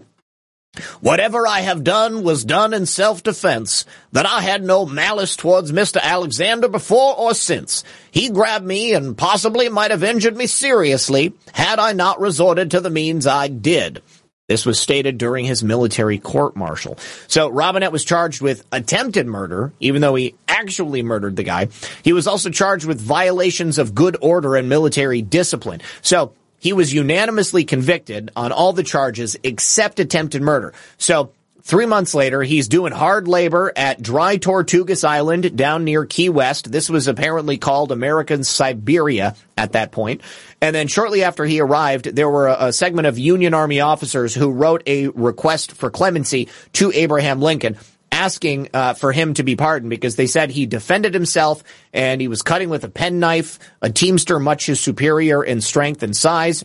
Whatever I have done was done in self-defense, that I had no malice towards Mr. Alexander before or since. He grabbed me and possibly might have injured me seriously had I not resorted to the means I did. This was stated during his military court martial. So Robinette was charged with attempted murder, even though he actually murdered the guy. He was also charged with violations of good order and military discipline. So he was unanimously convicted on all the charges except attempted murder. So Three months later, he's doing hard labor at Dry Tortugas Island down near Key West. This was apparently called American Siberia at that point. And then shortly after he arrived, there were a, a, segment of Union Army officers who wrote a request for clemency to Abraham Lincoln asking uh, for him to be pardoned because they said he defended himself and he was cutting with a penknife, a teamster much his superior in strength and size,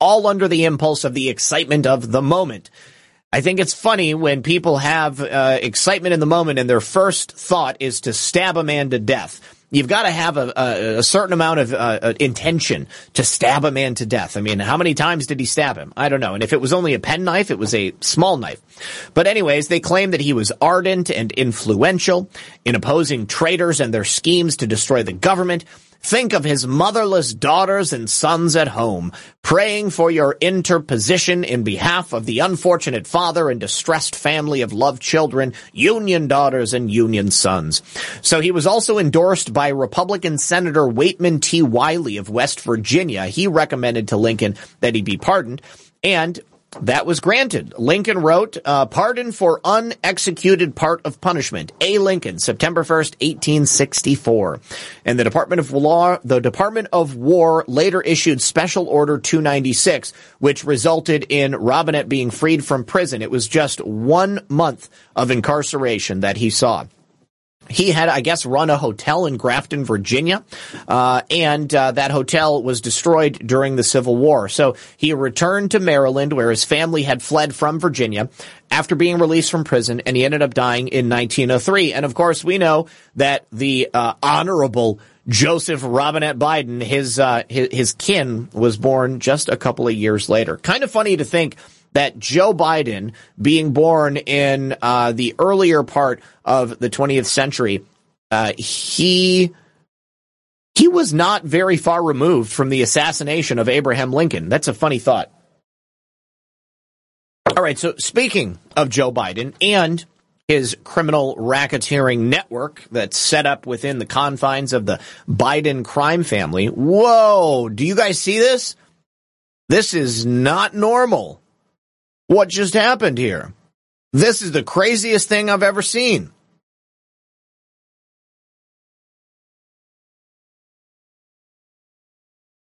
all under the impulse of the excitement of the moment. I think it's funny when people have uh, excitement in the moment and their first thought is to stab a man to death you've got to have a, a, a, certain amount of uh, uh, intention to stab a man to death. I mean, how many times did he stab him? I don't know. And if it was only a pen knife, it was a small knife. But anyways, they claim that he was ardent and influential in opposing traitors and their schemes to destroy the government Think of his motherless daughters and sons at home, praying for your interposition in behalf of the unfortunate father and distressed family of loved children, Union daughters and Union sons. So he was also endorsed by Republican Senator Waitman T. Willey of West Virginia. He recommended to Lincoln that he be pardoned. And that was granted. Lincoln wrote, uh, pardon for unexecuted part of punishment. A. Lincoln, September 1st, 1864. And the Department of Law, the Department of War later issued Special Order 296, which resulted in Robinette being freed from prison. It was just one month of incarceration that he saw he had, I guess, run a hotel in Grafton, Virginia, uh, and uh, that hotel was destroyed during the Civil War. So he returned to Maryland, where his family had fled from Virginia after being released from prison, and he ended up dying in 1903. And of course, we know that the uh, honorable Joseph Robinette Biden, his, uh, his his kin, was born just a couple of years later. Kind of funny to think that Joe Biden, being born in uh, the earlier part of the 20th century, uh, he he was not very far removed from the assassination of Abraham Lincoln. That's a funny thought. All right, so speaking of Joe Biden and his criminal racketeering network that's set up within the confines of the Biden crime family. Whoa, do you guys see this? This is not normal. What just happened here? This is the craziest thing I've ever seen.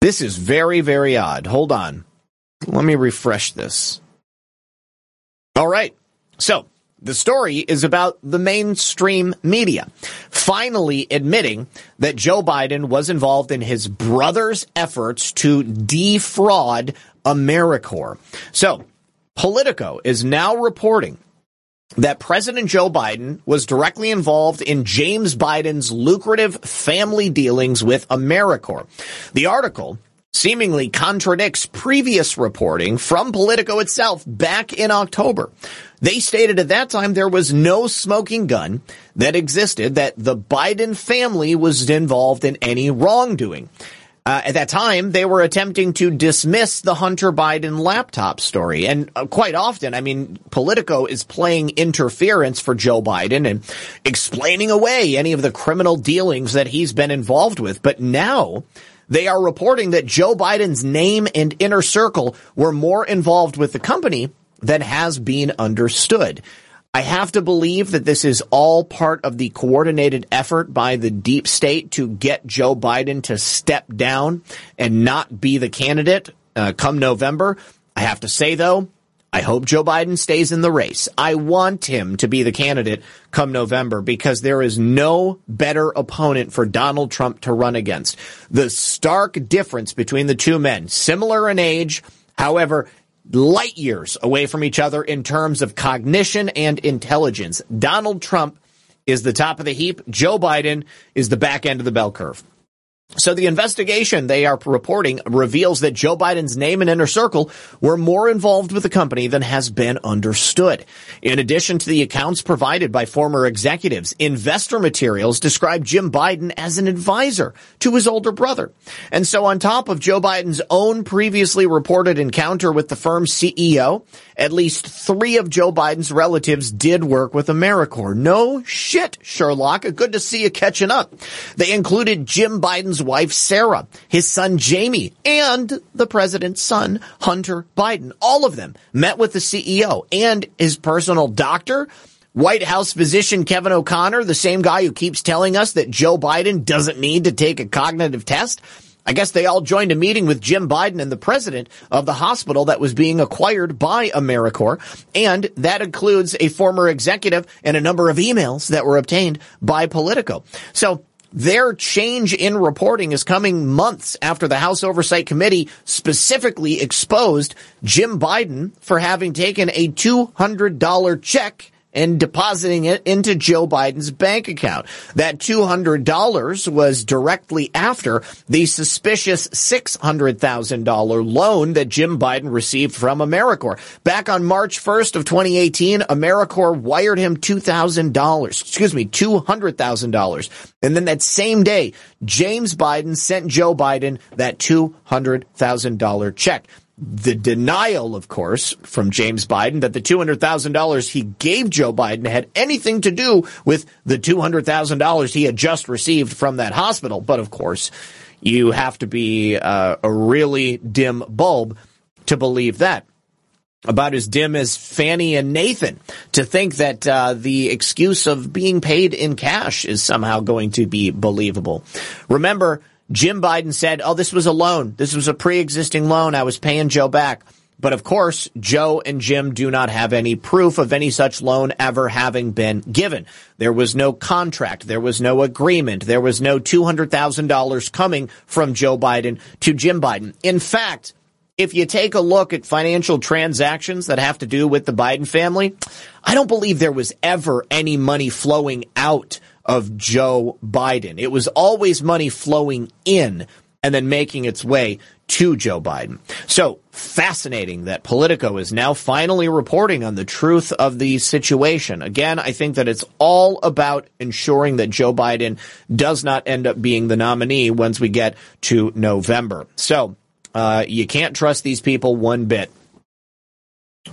This is very, very odd. Hold on. Let me refresh this. All right. So, the story is about the mainstream media finally admitting that Joe Biden was involved in his brother's efforts to defraud Americore. So, Politico is now reporting that President Joe Biden was directly involved in James Biden's lucrative family dealings with Americore. The article seemingly contradicts previous reporting from Politico itself back in October. They stated at that time there was no smoking gun that existed, that the Biden family was involved in any wrongdoing. Uh, at that time, they were attempting to dismiss the Hunter Biden laptop story. And uh, quite often, I mean, Politico is playing interference for Joe Biden and explaining away any of the criminal dealings that he's been involved with. But now, they are reporting that Joe Biden's name and inner circle were more involved with the company than has been understood. I have to believe that this is all part of the coordinated effort by the deep state to get Joe Biden to step down and not be the candidate uh, come November. I have to say though, I hope Joe Biden stays in the race. I want him to be the candidate come November because there is no better opponent for Donald Trump to run against. The stark difference between the two men, similar in age, however, light years away from each other in terms of cognition and intelligence. Donald Trump is the top of the heap. Joe Biden is the back end of the bell curve. So the investigation they are reporting reveals that Joe Biden's name and inner circle were more involved with the company than has been understood. In addition to the accounts provided by former executives, investor materials describe Jim Biden as an advisor to his older brother. And so on top of Joe Biden's own previously reported encounter with the firm's CEO, at least three of Joe Biden's relatives did work with Americore. No shit, Sherlock. Good to see you catching up. They included Jim Biden's wife, Sarah, his son, Jamie, and the president's son, Hunter Biden. All of them met with the CEO and his personal doctor, White House physician Kevin O'Connor, the same guy who keeps telling us that Joe Biden doesn't need to take a cognitive test. I guess they all joined a meeting with Jim Biden and the president of the hospital that was being acquired by Americore. And that includes a former executive and a number of emails that were obtained by Politico. So their change in reporting is coming months after the House Oversight Committee specifically exposed Jim Biden for having taken a $200 check and depositing it into Joe Biden's bank account. That $200 was directly after the suspicious $600,000 loan that Jim Biden received from Americore. Back on March 1st of 2018, Americore wired him $2,000, excuse me, $200,000. And then that same day, James Biden sent Joe Biden that $200,000 check the denial, of course, from James Biden that the $200,000 he gave Joe Biden had anything to do with the $200,000 he had just received from that hospital. But of course, you have to be uh, a really dim bulb to believe that. About as dim as Fani and Nathan to think that uh, the excuse of being paid in cash is somehow going to be believable. Remember, Jim Biden said, oh, this was a loan. This was a pre-existing loan. I was paying Joe back. But of course, Joe and Jim do not have any proof of any such loan ever having been given. There was no contract. There was no agreement. There was no $200,000 coming from Joe Biden to Jim Biden. In fact, if you take a look at financial transactions that have to do with the Biden family, I don't believe there was ever any money flowing out of Joe Biden. It was always money flowing in and then making its way to Joe Biden. So fascinating that Politico is now finally reporting on the truth of the situation. Again, I think that it's all about ensuring that Joe Biden does not end up being the nominee once we get to November. So, uh, you can't trust these people one bit.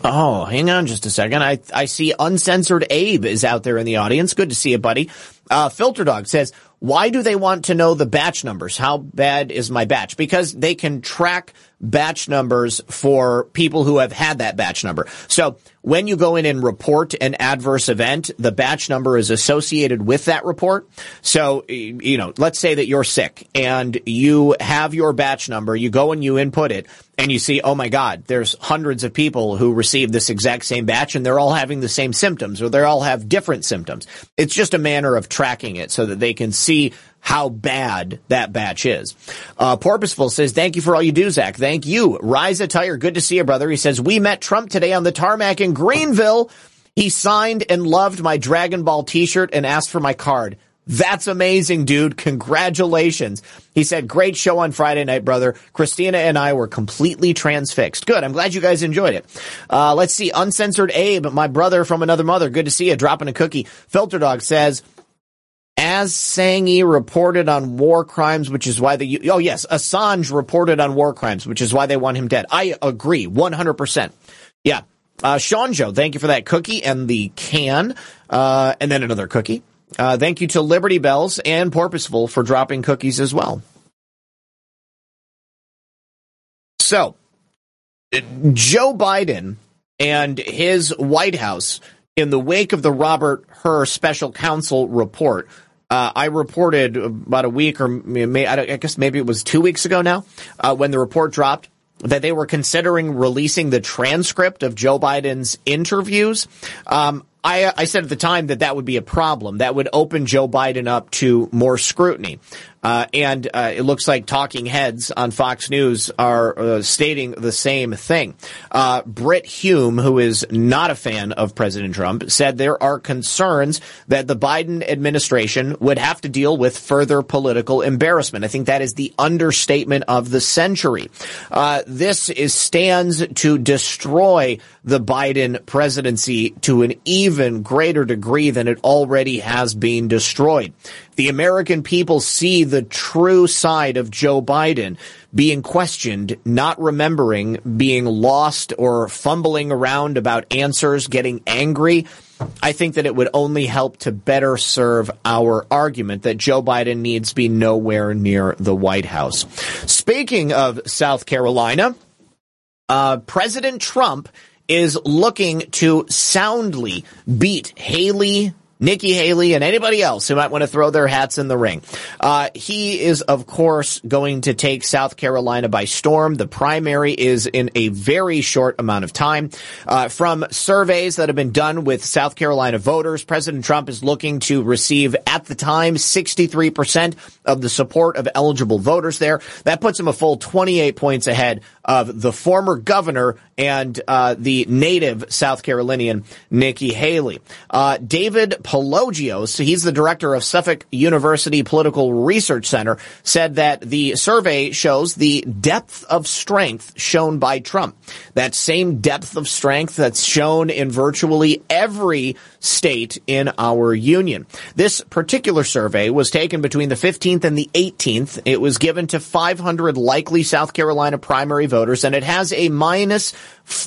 Oh, hang on just a second. I, I see Uncensored Abe is out there in the audience. Good to see you, buddy. Uh, Filter Dog says, why do they want to know the batch numbers? How bad is my batch? Because they can track batch numbers for people who have had that batch number. So when you go in and report an adverse event, the batch number is associated with that report. So, you know, let's say that you're sick and you have your batch number, you go and you input it and you see, oh my God, there's hundreds of people who received this exact same batch and they're all having the same symptoms or they all have different symptoms. It's just a manner of tracking it so that they can see how bad that batch is. Uh, Porpoiseful says, thank you for all you do, Zach. Thank you. Rise Attire, good to see you, brother. He says, we met Trump today on the tarmac in Greenville. He signed and loved my Dragon Ball t-shirt and asked for my card. That's amazing, dude. Congratulations. He said, great show on Friday night, brother. Christina and I were completely transfixed. Good. I'm glad you guys enjoyed it. Uh, let's see. Uncensored Abe, my brother from another mother. Good to see you. Dropping a cookie. Filter Dog says, as Sangi reported on war crimes, which is why the, oh yes, Assange reported on war crimes, which is why they want him dead. I agree. 100%. Yeah. Uh, Sean Joe, thank you for that cookie and the can, uh, and then another cookie. Uh, thank you to Liberty Bells and Porpoiseful for dropping cookies as well. So, Joe Biden and his White House, in the wake of the Robert Hur special counsel report, uh, I reported about a week or may, I guess maybe it was two weeks ago now, uh, when the report dropped that they were considering releasing the transcript of Joe Biden's interviews. Um, I, I, said at the time that that would be a problem. That would open Joe Biden up to more scrutiny. Uh, and uh, it looks like talking heads on Fox News are uh, stating the same thing. Uh, Brit Hume, who is not a fan of President Trump, said there are concerns that the Biden administration would have to deal with further political embarrassment. I think that is the understatement of the century. Uh, this is stands to destroy the Biden presidency to an even greater degree than it already has been destroyed the American people see the true side of Joe Biden being questioned, not remembering, being lost or fumbling around about answers, getting angry, I think that it would only help to better serve our argument that Joe Biden needs be nowhere near the White House. Speaking of South Carolina, uh, President Trump is looking to soundly beat Haley Nikki Haley and anybody else who might want to throw their hats in the ring. Uh, he is, of course, going to take South Carolina by storm. The primary is in a very short amount of time. Uh, from surveys that have been done with South Carolina voters, President Trump is looking to receive, at the time, 63% of the support of eligible voters there. That puts him a full 28 points ahead of the former governor and uh, the native South Carolinian Nikki Haley. Uh, David Paleologos, he's the director of Suffolk University Political Research Center, said that the survey shows the depth of strength shown by Trump. That same depth of strength that's shown in virtually every state in our union. This particular survey was taken between the 15th and the 18th. It was given to 500 likely South Carolina primary voters and it has a minus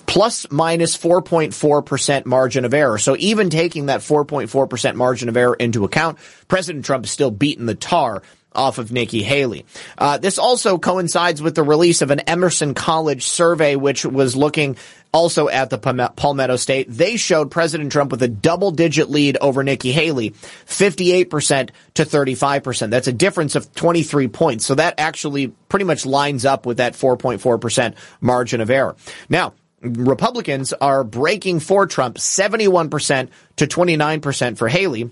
plus minus 4.4% margin of error. So even taking that 4.4% margin of error into account, President Trump is still beating the tar off of Nikki Haley. Uh, this also coincides with the release of an Emerson College survey, which was looking also at the Palmetto State. They showed President Trump with a double digit lead over Nikki Haley, 58% to 35%. That's a difference of 23 points. So that actually pretty much lines up with that 4.4% margin of error. Now, Republicans are breaking for Trump 71% to 29% for Haley.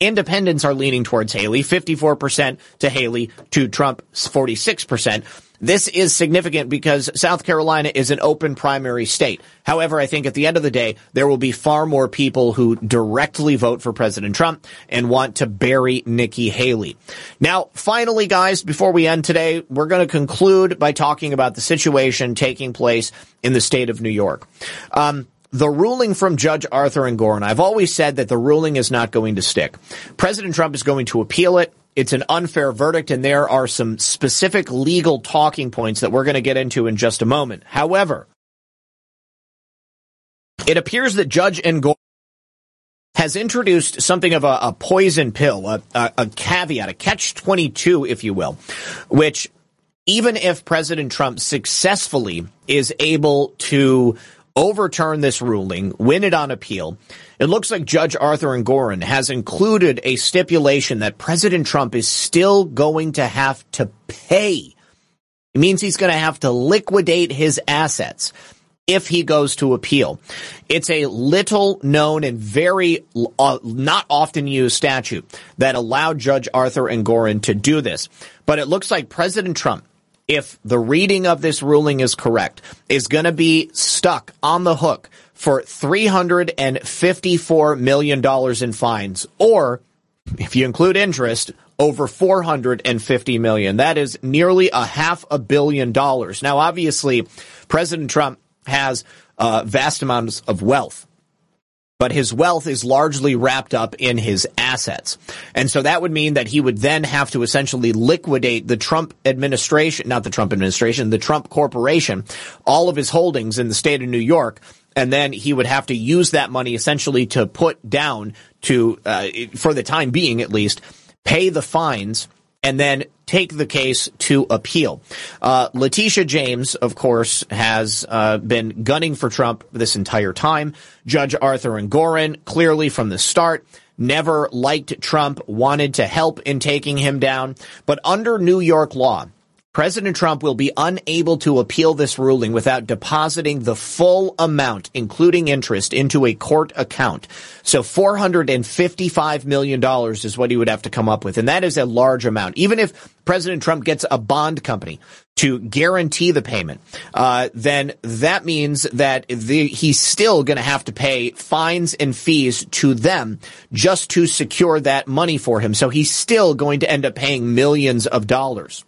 Independents are leaning towards Haley, 54% to Haley to Trump, 46%. This is significant because South Carolina is an open primary state. However, I think at the end of the day, there will be far more people who directly vote for President Trump and want to bury Nikki Haley. Now, finally, guys, before we end today, we're going to conclude by talking about the situation taking place in the state of New York. Um, the ruling from Judge Arthur Engoron, I've always said that the ruling is not going to stick. President Trump is going to appeal it. It's an unfair verdict, and there are some specific legal talking points that we're going to get into in just a moment. However, it appears that Judge Engoron has introduced something of a, a poison pill, a, a, a caveat, a catch 22, if you will, which even if President Trump successfully is able to overturn this ruling, win it on appeal, it looks like Judge Arthur Engoron has included a stipulation that President Trump is still going to have to pay. It means he's going to have to liquidate his assets if he goes to appeal. It's a little known and very uh, not often used statute that allowed Judge Arthur Engoron to do this. But it looks like President Trump if the reading of this ruling is correct, is going to be stuck on the hook for $354 million in fines, or if you include interest, over 450 million. That is nearly a half a billion dollars. Now, obviously, President Trump has uh, vast amounts of wealth but his wealth is largely wrapped up in his assets. And so that would mean that he would then have to essentially liquidate the Trump administration, not the Trump administration, the Trump corporation, all of his holdings in the state of New York. And then he would have to use that money essentially to put down to, uh, for the time being at least, pay the fines and then take the case to appeal. Uh, Letitia James, of course, has uh, been gunning for Trump this entire time. Judge Arthur Engoron, clearly from the start, never liked Trump, wanted to help in taking him down. But under New York law, President Trump will be unable to appeal this ruling without depositing the full amount, including interest, into a court account. So $455 million is what he would have to come up with. And that is a large amount. Even if President Trump gets a bond company to guarantee the payment, uh, then that means that the, he's still going to have to pay fines and fees to them just to secure that money for him. So he's still going to end up paying millions of dollars.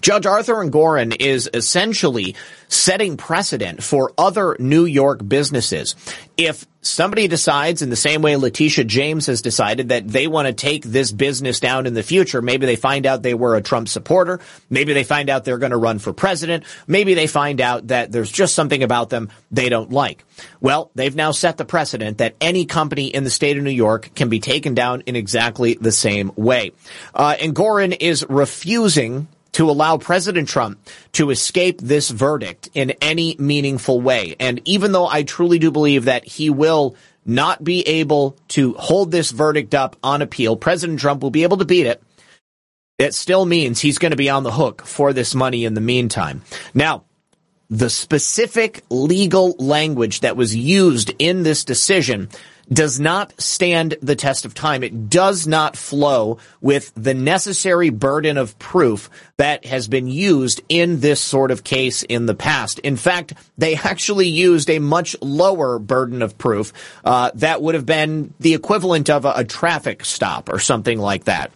Judge Arthur Engoron is essentially setting precedent for other New York businesses. If somebody decides in the same way Letitia James has decided that they want to take this business down in the future, maybe they find out they were a Trump supporter, maybe they find out they're going to run for president, maybe they find out that there's just something about them they don't like. Well, they've now set the precedent that any company in the state of New York can be taken down in exactly the same way. Uh, Engoron is refusing to allow President Trump to escape this verdict in any meaningful way. And even though I truly do believe that he will not be able to hold this verdict up on appeal, President Trump will be able to beat it. It still means he's going to be on the hook for this money in the meantime. Now, the specific legal language that was used in this decision does not stand the test of time. It does not flow with the necessary burden of proof that has been used in this sort of case in the past. In fact, they actually used a much lower burden of proof uh, that would have been the equivalent of a, a traffic stop or something like that.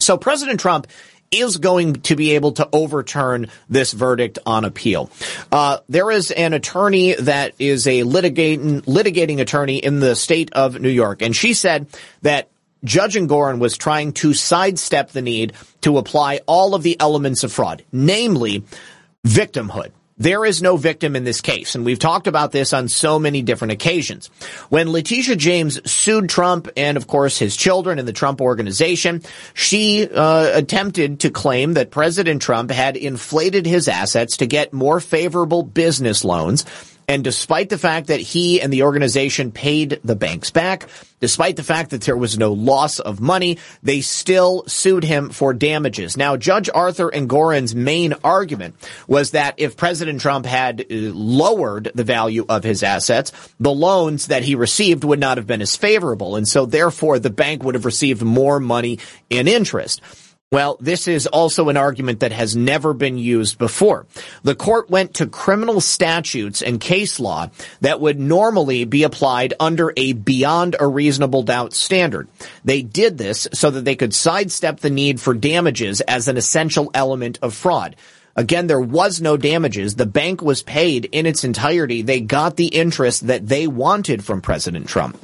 So President Trump is going to be able to overturn this verdict on appeal. Uh, there is an attorney that is a litigating litigating attorney in the state of New York, and she said that Judge Engoron was trying to sidestep the need to apply all of the elements of fraud, namely victimhood. There is no victim in this case, and we've talked about this on so many different occasions. When Letitia James sued Trump and, of course, his children and the Trump organization, she uh, attempted to claim that President Trump had inflated his assets to get more favorable business loans and despite the fact that he and the organization paid the banks back, despite the fact that there was no loss of money, they still sued him for damages. Now, Judge Arthur Engoron's main argument was that if President Trump had uh, lowered the value of his assets, the loans that he received would not have been as favorable. And so therefore the bank would have received more money in interest. Well, this is also an argument that has never been used before. The court went to criminal statutes and case law that would normally be applied under a beyond a reasonable doubt standard. They did this so that they could sidestep the need for damages as an essential element of fraud. Again, there was no damages. The bank was paid in its entirety. They got the interest that they wanted from President Trump.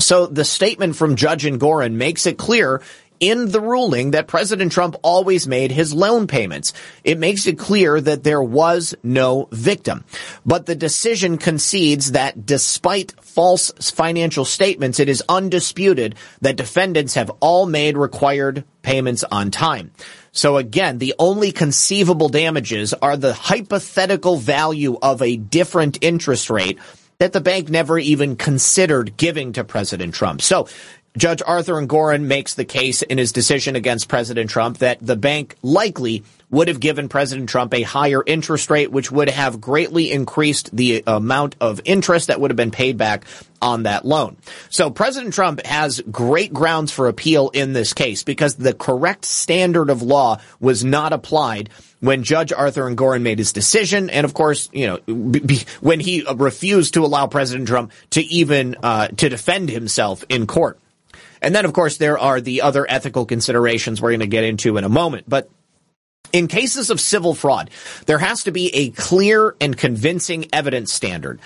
So the statement from Judge Engoron makes it clear in the ruling that President Trump always made his loan payments. It makes it clear that there was no victim. But the decision concedes that despite false financial statements, it is undisputed that defendants have all made required payments on time. So again, the only conceivable damages are the hypothetical value of a different interest rate that the bank never even considered giving to President Trump. So Judge Arthur Engoron makes the case in his decision against President Trump that the bank likely would have given President Trump a higher interest rate, which would have greatly increased the amount of interest that would have been paid back on that loan. So President Trump has great grounds for appeal in this case because the correct standard of law was not applied when Judge Arthur Engoron made his decision, and of course, you know, b- when he refused to allow President Trump to even uh, to defend himself in court. And then, of course, there are the other ethical considerations we're going to get into in a moment. But in cases of civil fraud, there has to be a clear and convincing evidence standard.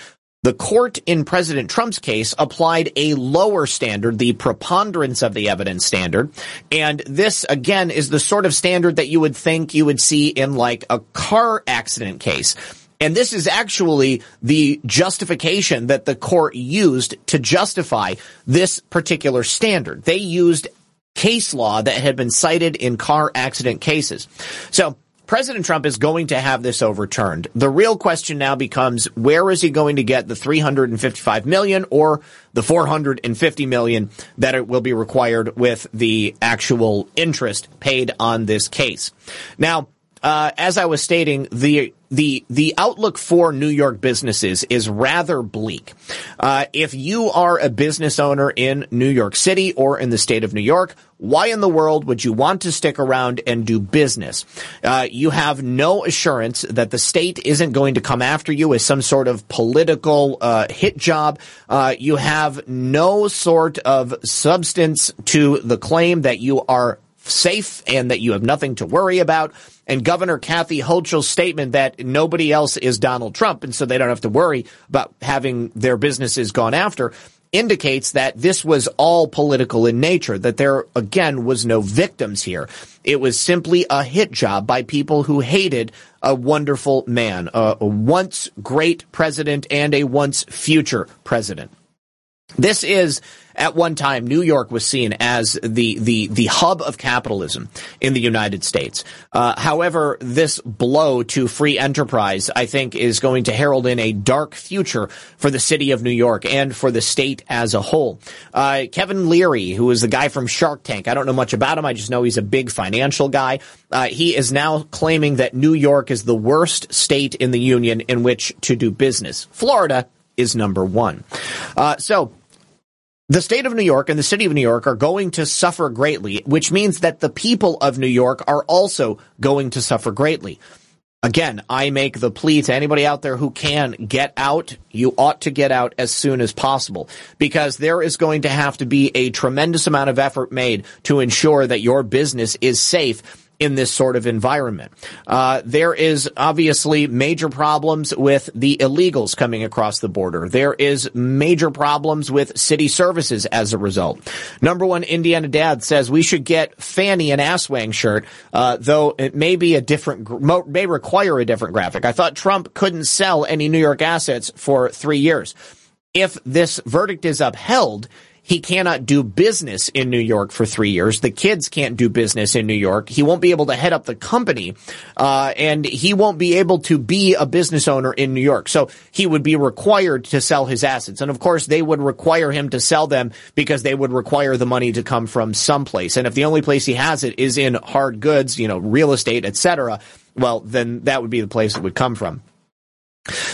The court in President Trump's case applied a lower standard, the preponderance of the evidence standard. And this, again, is the sort of standard that you would think you would see in like a car accident case. And this is actually the justification that the court used to justify this particular standard. They used case law that had been cited in car accident cases. So President Trump is going to have this overturned. The real question now becomes where is he going to get the 355 million or the 450 million that it will be required with the actual interest paid on this case. Now, uh, as I was stating, the the the outlook for New York businesses is rather bleak. Uh, if you are a business owner in New York City or in the state of New York, why in the world would you want to stick around and do business? Uh, you have no assurance that the state isn't going to come after you as some sort of political uh, hit job. Uh, you have no sort of substance to the claim that you are safe and that you have nothing to worry about. And Governor Kathy Hochul's statement that nobody else is Donald Trump, and so they don't have to worry about having their businesses gone after, indicates that this was all political in nature, that there, again, was no victims here. It was simply a hit job by people who hated a wonderful man, a, a once great president and a once future president. This is at one time, New York was seen as the the the hub of capitalism in the United States. Uh, however, this blow to free enterprise, I think, is going to herald in a dark future for the city of New York and for the state as a whole. Uh, Kevin Leary, who is the guy from Shark Tank, I don't know much about him. I just know he's a big financial guy. Uh, he is now claiming that New York is the worst state in the union in which to do business. Florida is number one. Uh, so the state of New York and the city of New York are going to suffer greatly, which means that the people of New York are also going to suffer greatly. Again, I make the plea to anybody out there who can get out. You ought to get out as soon as possible because there is going to have to be a tremendous amount of effort made to ensure that your business is safe in this sort of environment. Uh, there is obviously major problems with the illegals coming across the border. There is major problems with city services as a result. Number one, Indiana Dad says we should get Fani an ass wang shirt, uh, though it may be a different, may require a different graphic. I thought Trump couldn't sell any New York assets for three years. If this verdict is upheld, he cannot do business in New York for three years. The kids can't do business in New York. He won't be able to head up the company, uh, and he won't be able to be a business owner in New York. So he would be required to sell his assets, and of course, they would require him to sell them because they would require the money to come from someplace. And if the only place he has it is in hard goods, you know, real estate, etc., well, then that would be the place it would come from.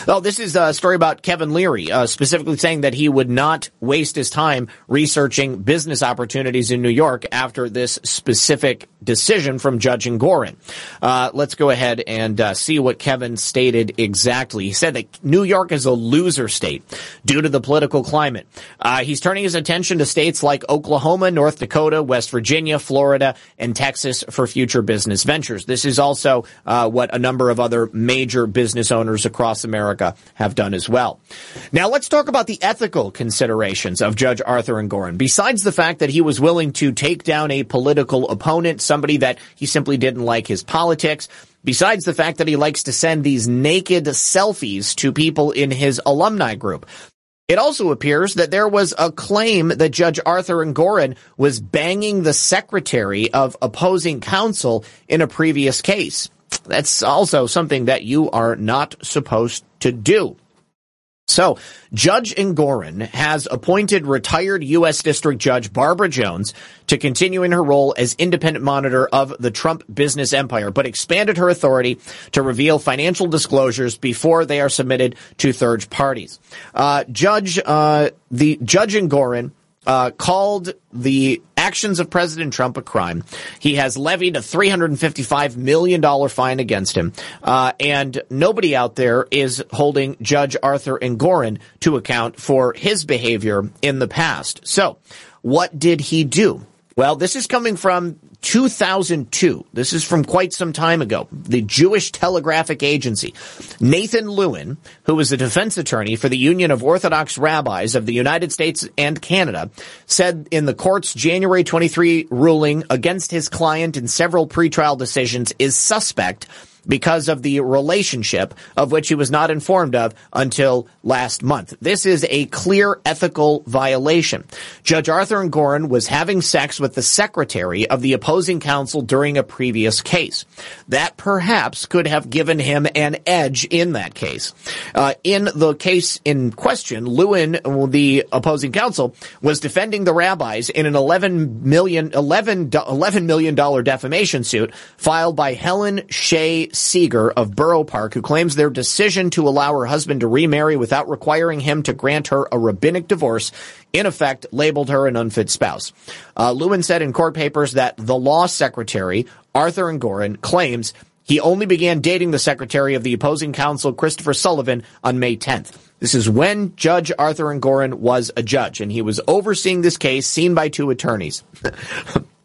Oh, this is a story about Kevin Leary, uh, specifically saying that he would not waste his time researching business opportunities in New York after this specific decision from Judge Engoron. Uh, let's go ahead and uh, see what Kevin stated exactly. He said that New York is a loser state due to the political climate. Uh, he's turning his attention to states like Oklahoma, North Dakota, West Virginia, Florida, and Texas for future business ventures. This is also uh, what a number of other major business owners across America have done as well. Now let's talk about the ethical considerations of Judge Arthur Engoron. Besides the fact that he was willing to take down a political opponent, somebody that he simply didn't like his politics, besides the fact that he likes to send these naked selfies to people in his alumni group. It also appears that there was a claim that Judge Arthur Engoron was banging the secretary of opposing counsel in a previous case. That's also something that you are not supposed to do. So, Judge Engoron has appointed retired U.S. District Judge Barbara Jones to continue in her role as independent monitor of the Trump business empire, but expanded her authority to reveal financial disclosures before they are submitted to third parties. Uh, Judge, uh, the Judge Engoron uh, called the actions of President Trump a crime. He has levied a $355 million fine against him. Uh, and nobody out there is holding Judge Arthur Engoron to account for his behavior in the past. So, what did he do? Well, this is coming from 2002. This is from quite some time ago. The Jewish Telegraphic Agency. Nathan Lewin, who was the defense attorney for the Union of Orthodox Rabbis of the United States and Canada, said in the court's January 23 ruling against his client in several pretrial decisions is suspect because of the relationship of which he was not informed of until last month. This is a clear ethical violation. Judge Arthur Engoron was having sex with the secretary of the opposing counsel during a previous case. That perhaps could have given him an edge in that case. Uh, in the case in question, Lewin, the opposing counsel, was defending the rabbis in an 11 million, 11, $11 million defamation suit filed by Helen Shea Seeger of Borough Park, who claims their decision to allow her husband to remarry without requiring him to grant her a rabbinic divorce, in effect, labeled her an unfit spouse. Uh, Lewin said in court papers that the law secretary, Arthur Engoron, claims he only began dating the secretary of the opposing counsel, Christopher Sullivan, on May 10th. This is when Judge Arthur Engoron was a judge, and he was overseeing this case seen by two attorneys.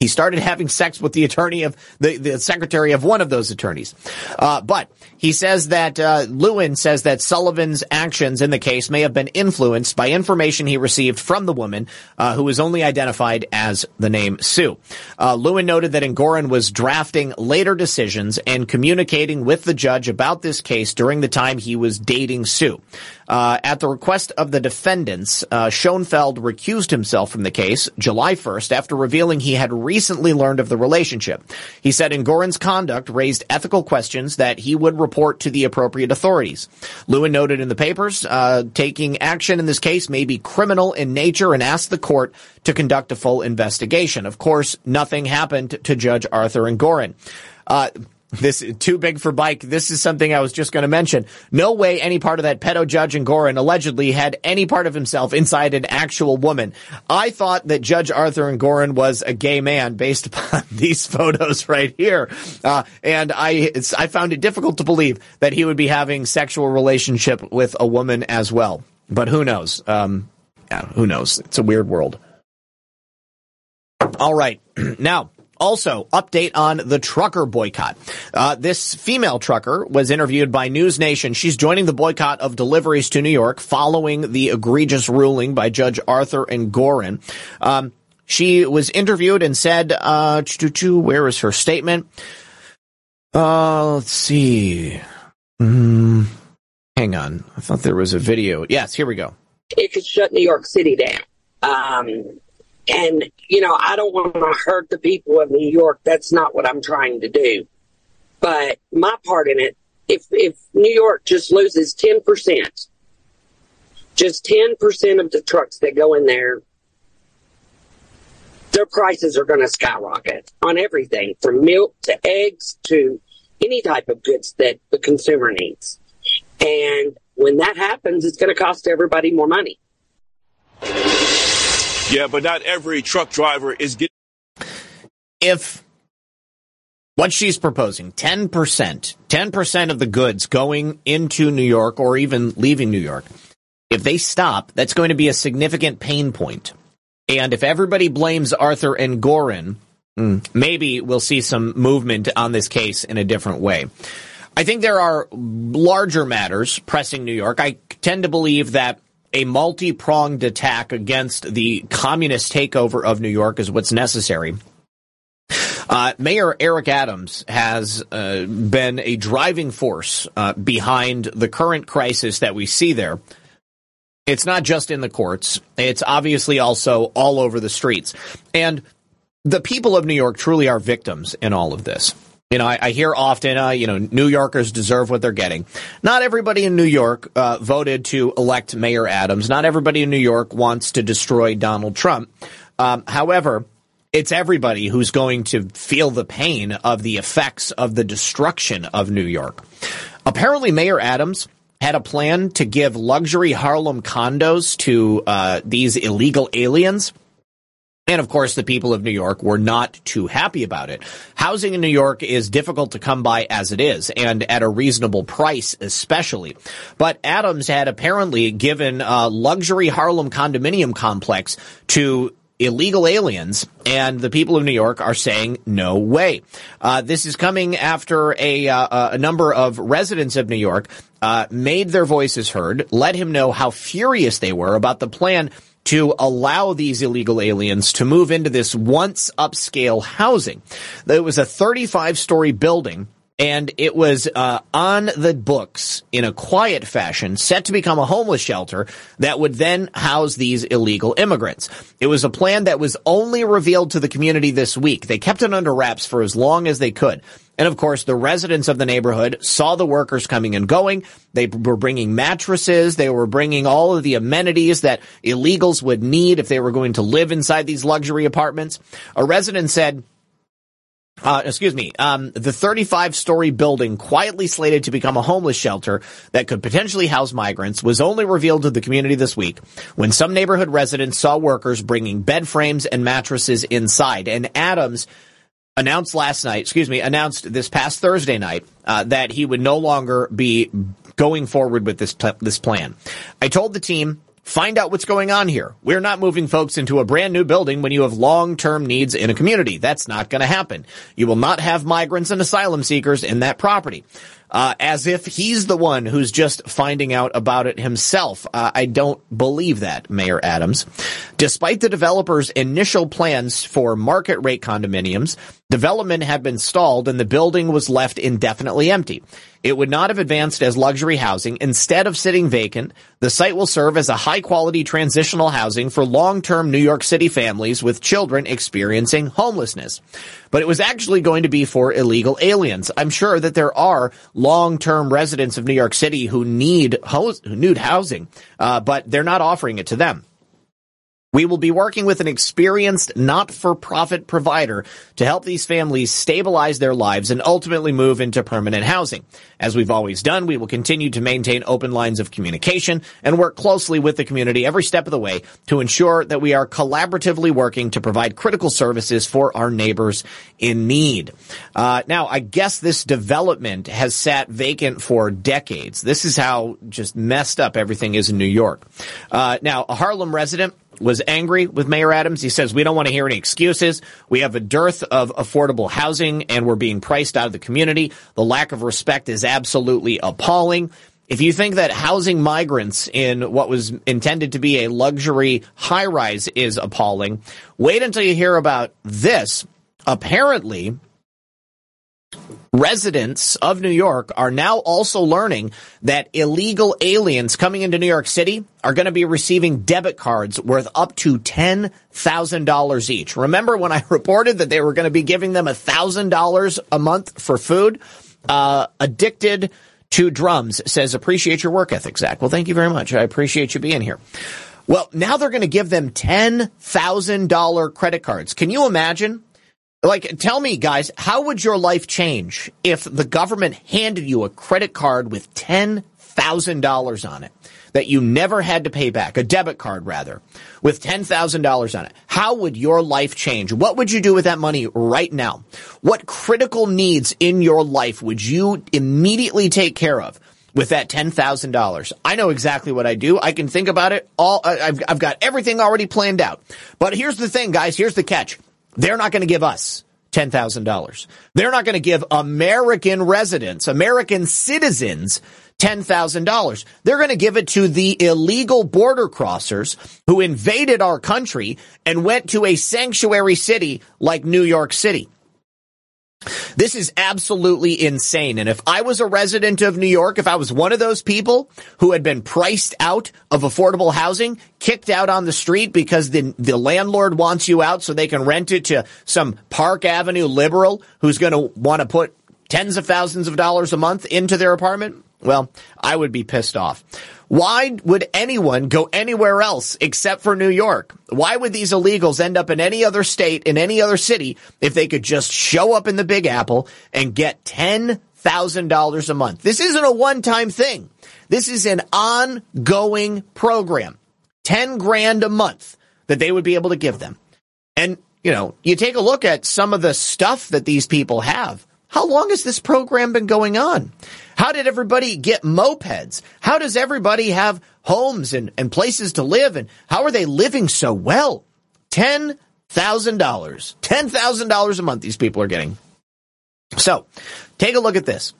He started having sex with the attorney of the, the secretary of one of those attorneys. Uh, but he says that uh, Lewin says that Sullivan's actions in the case may have been influenced by information he received from the woman, uh, who was only identified as the name Sue. Uh, Lewin noted that Engoron was drafting later decisions and communicating with the judge about this case during the time he was dating Sue. Uh, at the request of the defendants, uh, Schoenfeld recused himself from the case July 1st after revealing he had recently learned of the relationship. He said Engoron's conduct raised ethical questions that he would report to the appropriate authorities. Lewin noted in the papers, uh, taking action in this case may be criminal in nature and asked the court to conduct a full investigation. Of course, nothing happened to Judge Arthur Engoron. Uh, this too big for bike. This is something I was just going to mention. No way any part of that pedo judge Engoron allegedly had any part of himself inside an actual woman. I thought that Judge Arthur Engoron was a gay man based upon these photos right here, uh, and I I found it difficult to believe that he would be having sexual relationship with a woman as well. But who knows? Um, yeah, who knows? It's a weird world. All right, now also, update on the trucker boycott. Uh, this female trucker was interviewed by News Nation. She's joining the boycott of deliveries to New York following the egregious ruling by Judge Arthur Engoron. Um, she was interviewed and said, uh, where is her statement? Uh, let's see. Mm, hang on. I thought there was a video. Yes, here we go. It could shut New York City down. Um, and, you know, I don't want to hurt the people of New York. That's not what I'm trying to do. But my part in it, if, if New York just loses 10%, just 10% of the trucks that go in there, their prices are going to skyrocket on everything from milk to eggs to any type of goods that the consumer needs. And when that happens, it's going to cost everybody more money. Yeah, but not every truck driver is getting. If what she's proposing, 10%, 10% of the goods going into New York or even leaving New York, if they stop, that's going to be a significant pain point. And if everybody blames Arthur Engoron, hmm, maybe we'll see some movement on this case in a different way. I think there are larger matters pressing New York. I tend to believe that a multi-pronged attack against the communist takeover of New York is what's necessary. Uh, Mayor Eric Adams has uh, been a driving force uh, behind the current crisis that we see there. It's not just in the courts. It's obviously also all over the streets. And the people of New York truly are victims in all of this. You know, I, I hear often, uh, you know, New Yorkers deserve what they're getting. Not everybody in New York uh, voted to elect Mayor Adams. Not everybody in New York wants to destroy Donald Trump. Um, however, it's everybody who's going to feel the pain of the effects of the destruction of New York. Apparently, Mayor Adams had a plan to give luxury Harlem condos to uh, these illegal aliens. And of course, the people of New York were not too happy about it. Housing in New York is difficult to come by as it is, and at a reasonable price, especially. But Adams had apparently given a luxury Harlem condominium complex to illegal aliens, and the people of New York are saying no way. Uh, this is coming after a, uh, a number of residents of New York uh, made their voices heard, let him know how furious they were about the plan to allow these illegal aliens to move into this once upscale housing. It was a 35 story building and it was uh, on the books in a quiet fashion, set to become a homeless shelter that would then house these illegal immigrants. It was a plan that was only revealed to the community this week. They kept it under wraps for as long as they could. And of course, the residents of the neighborhood saw the workers coming and going. They were bringing mattresses. They were bringing all of the amenities that illegals would need if they were going to live inside these luxury apartments. A resident said, uh, excuse me, um, the 35 story building quietly slated to become a homeless shelter that could potentially house migrants was only revealed to the community this week when some neighborhood residents saw workers bringing bed frames and mattresses inside. And Adams announced last night, excuse me, announced this past Thursday night uh, that he would no longer be going forward with this this plan. I told the team Find out what's going on here. We're not moving folks into a brand new building when you have long-term needs in a community. That's not going to happen. You will not have migrants and asylum seekers in that property. Uh, as if he's the one who's just finding out about it himself. Uh, I don't believe that, Mayor Adams. Despite the developer's initial plans for market rate condominiums, development had been stalled and the building was left indefinitely empty. It would not have advanced as luxury housing. Instead of sitting vacant, the site will serve as a high quality transitional housing for long-term New York City families with children experiencing homelessness. But it was actually going to be for illegal aliens. I'm sure that there are long-term residents of New York City who need, ho- who need housing, uh, but they're not offering it to them. We will be working with an experienced not-for-profit provider to help these families stabilize their lives and ultimately move into permanent housing. As we've always done, we will continue to maintain open lines of communication and work closely with the community every step of the way to ensure that we are collaboratively working to provide critical services for our neighbors in need. Uh, now, I guess this development has sat vacant for decades. This is how just messed up everything is in New York. Uh, now, a Harlem resident was angry with Mayor Adams. He says, we don't want to hear any excuses. We have a dearth of affordable housing and we're being priced out of the community. The lack of respect is absolutely appalling. If you think that housing migrants in what was intended to be a luxury high rise is appalling, wait until you hear about this. Apparently, residents of New York are now also learning that illegal aliens coming into New York City are going to be receiving debit cards worth up to $10,000 each. Remember when I reported that they were going to be giving them $1,000 a month for food? Uh, addicted to drums says, appreciate your work ethic, Zach. Well, thank you very much. I appreciate you being here. Well, now they're going to give them $10,000 credit cards. Can you imagine? Like, tell me, guys, how would your life change if the government handed you a credit card with $10,000 on it that you never had to pay back, a debit card rather, with $10,000 on it? How would your life change? What would you do with that money right now? What critical needs in your life would you immediately take care of? with that $10,000. I know exactly what I do. I can think about it all. I've, I've got everything already planned out. But here's the thing, guys. Here's the catch. They're not going to give us $10,000. They're not going to give American residents, American citizens, $10,000. They're going to give it to the illegal border crossers who invaded our country and went to a sanctuary city like New York City. This is absolutely insane. And if I was a resident of New York, if I was one of those people who had been priced out of affordable housing, kicked out on the street because the, the landlord wants you out so they can rent it to some Park Avenue liberal who's going to want to put tens of thousands of dollars a month into their apartment, well, I would be pissed off. Why would anyone go anywhere else except for New York? Why would these illegals end up in any other state, in any other city, if they could just show up in the Big Apple and get $10,000 a month? This isn't a one-time thing. This is an ongoing program. 10 grand a month that they would be able to give them. And, you know, you take a look at some of the stuff that these people have. How long has this program been going on? How did everybody get mopeds? How does everybody have homes and, and places to live? And how are they living so well? $10,000. $10,000 a month these people are getting. So take a look at this.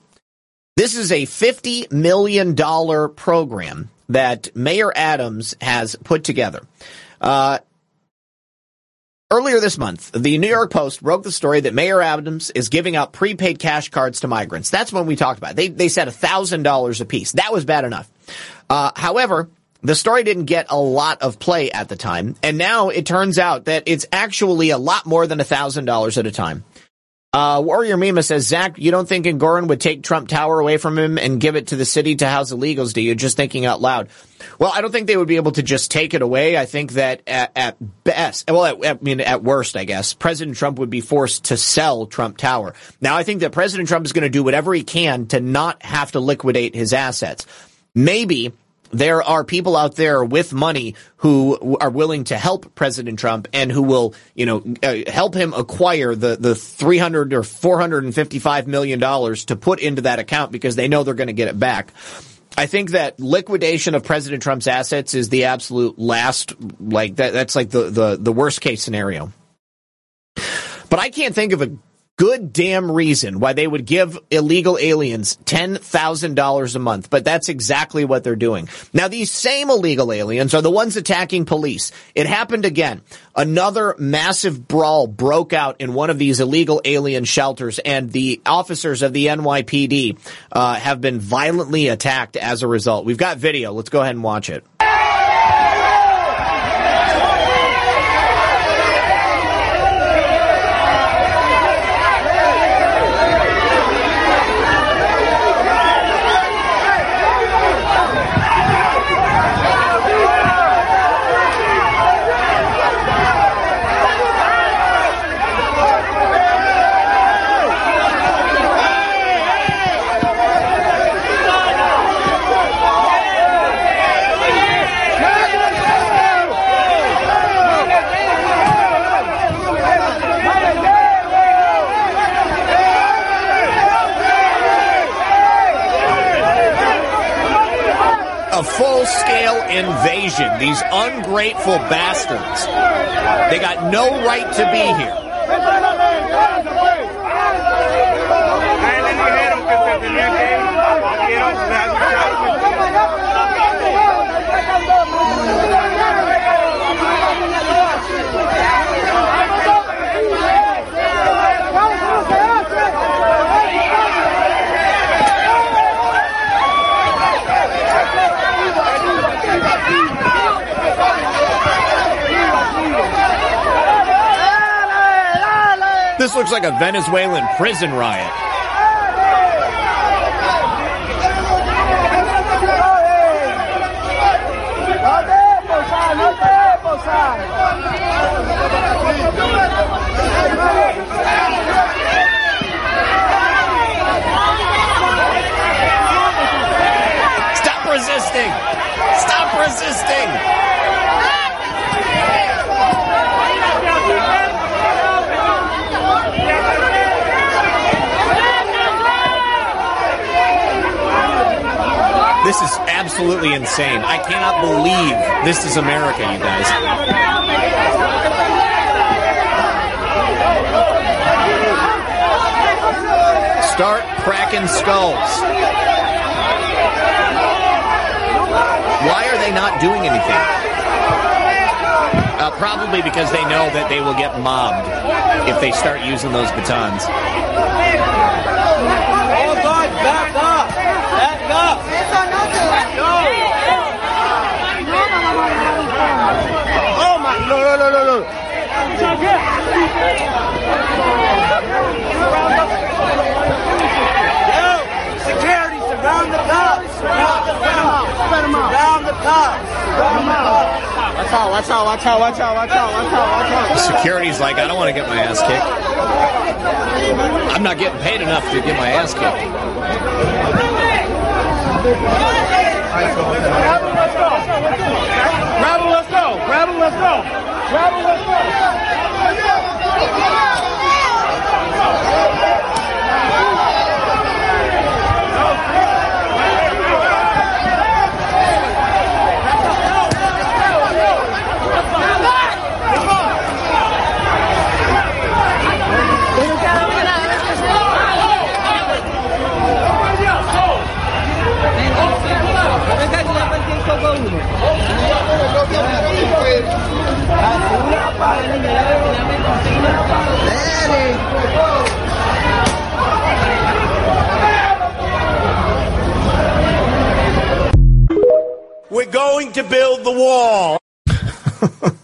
This is a $50 million program that Mayor Adams has put together. Uh, Earlier this month, the New York Post broke the story that Mayor Adams is giving out prepaid cash cards to migrants. That's when we talked about it. They, they said $1,000 a piece. That was bad enough. Uh, however, the story didn't get a lot of play at the time, and now it turns out that it's actually a lot more than $1,000 at a time. Uh, Warrior Mima says, Zak, you don't think Engoron would take Trump Tower away from him and give it to the city to house illegals, do you? Just thinking out loud. Well, I don't think they would be able to just take it away. I think that at, at best, well, at, I mean, at worst, I guess, President Trump would be forced to sell Trump Tower. Now, I think that President Trump is going to do whatever he can to not have to liquidate his assets. Maybe there are people out there with money who are willing to help President Trump and who will, you know, uh, help him acquire the, the 300 or 455 million dollars to put into that account because they know they're going to get it back. I think that liquidation of President Trump's assets is the absolute last, like that, that's like the, the, the worst case scenario. But I can't think of a good damn reason why they would give illegal aliens $10,000 a month, but that's exactly what they're doing. Now, these same illegal aliens are the ones attacking police. It happened again. Another massive brawl broke out in one of these illegal alien shelters, and the officers of the NYPD uh, have been violently attacked as a result. We've got video. Let's go ahead and watch it. These ungrateful bastards. They got no right to be here. This looks like a Venezuelan prison riot. Stop resisting! Stop resisting! This is absolutely insane. I cannot believe this is America, you guys. Start cracking skulls. Why are they not doing anything? Uh, probably because they know that they will get mobbed if they start using those batons. All back up. Back up. No. Oh my, no, no, no, no, no. Yo, security, surround the cops. Surround the cops. Surround the cops. Watch out, watch out, watch out, watch out, watch out, watch out, watch out. Security's like, I don't want to get my ass kicked. I'm not getting paid enough to get my ass kicked. Grab him, let's go. Grab him, let's go. Grab him, let's go. We're going to build the wall.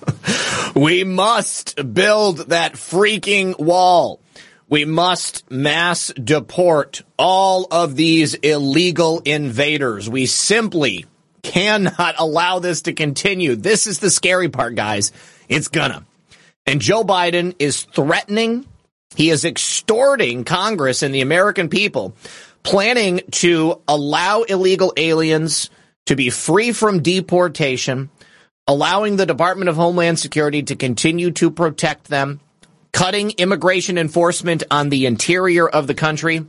We must build that freaking wall. We must mass deport all of these illegal invaders. We simply cannot allow this to continue. This is the scary part, guys. It's gonna. And Joe Biden is threatening, he is extorting Congress and the American people, planning to allow illegal aliens to be free from deportation, allowing the Department of Homeland Security to continue to protect them, cutting immigration enforcement on the interior of the country,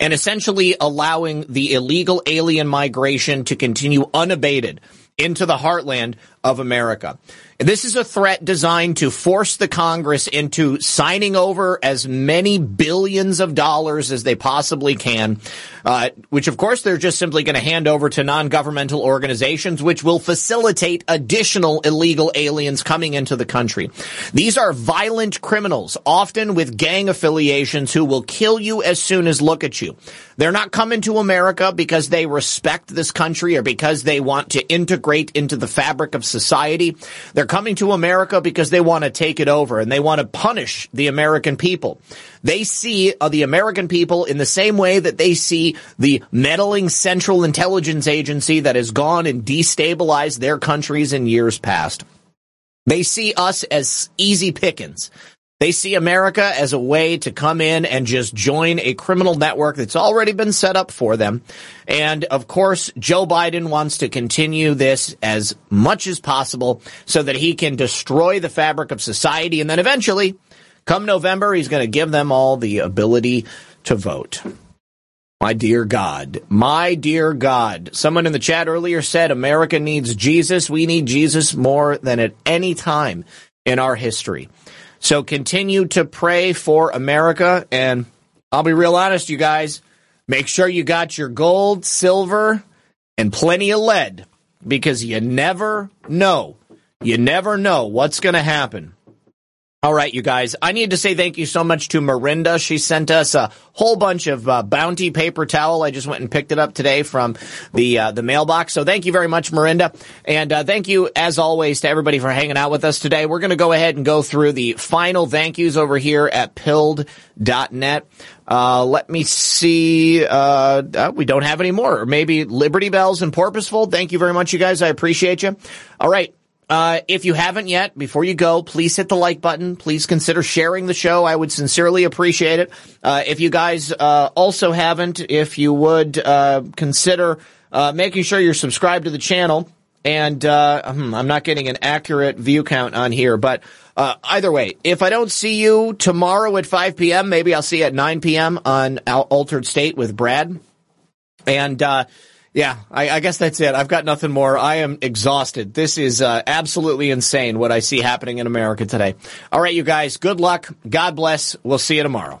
and essentially allowing the illegal alien migration to continue unabated into the heartland of America. This is a threat designed to force the Congress into signing over as many billions of dollars as they possibly can, uh, which of course they're just simply going to hand over to non-governmental organizations, which will facilitate additional illegal aliens coming into the country. These are violent criminals, often with gang affiliations who will kill you as soon as look at you. They're not coming to America because they respect this country or because they want to integrate into the fabric of society. They're coming to America because they want to take it over and they want to punish the American people. They see uh, the American people in the same way that they see the meddling Central Intelligence Agency that has gone and destabilized their countries in years past. They see us as easy pickings. They see America as a way to come in and just join a criminal network that's already been set up for them. And of course, Joe Biden wants to continue this as much as possible so that he can destroy the fabric of society. And then eventually, come November, he's going to give them all the ability to vote. My dear God, my dear God. Someone in the chat earlier said America needs Jesus. We need Jesus more than at any time in our history. So continue to pray for America. And I'll be real honest, you guys, make sure you got your gold, silver, and plenty of lead because you never know. You never know what's going to happen. All right, you guys. I need to say thank you so much to Marinda. She sent us a whole bunch of uh, bounty paper towel. I just went and picked it up today from the uh, the mailbox. So thank you very much, Marinda, and uh, thank you as always to everybody for hanging out with us today. We're going to go ahead and go through the final thank yous over here at pilled.net. Uh, let me see. Uh, uh, we don't have any more. Maybe Liberty Bells and Porpoiseful. Thank you very much, you guys. I appreciate you. All right. Uh, if you haven't yet, before you go, please hit the like button. Please consider sharing the show. I would sincerely appreciate it. Uh, if you guys uh, also haven't, if you would uh, consider uh, making sure you're subscribed to the channel. And uh, hmm, I'm not getting an accurate view count on here, but either way, if I don't see you tomorrow at 5 p.m., maybe I'll see you at 9 p.m. on Altered State with Brad. And yeah, I, I, guess that's it. I've got nothing more. I am exhausted. This is uh, absolutely insane what I see happening in America today. All right, you guys, good luck. God bless. We'll see you tomorrow.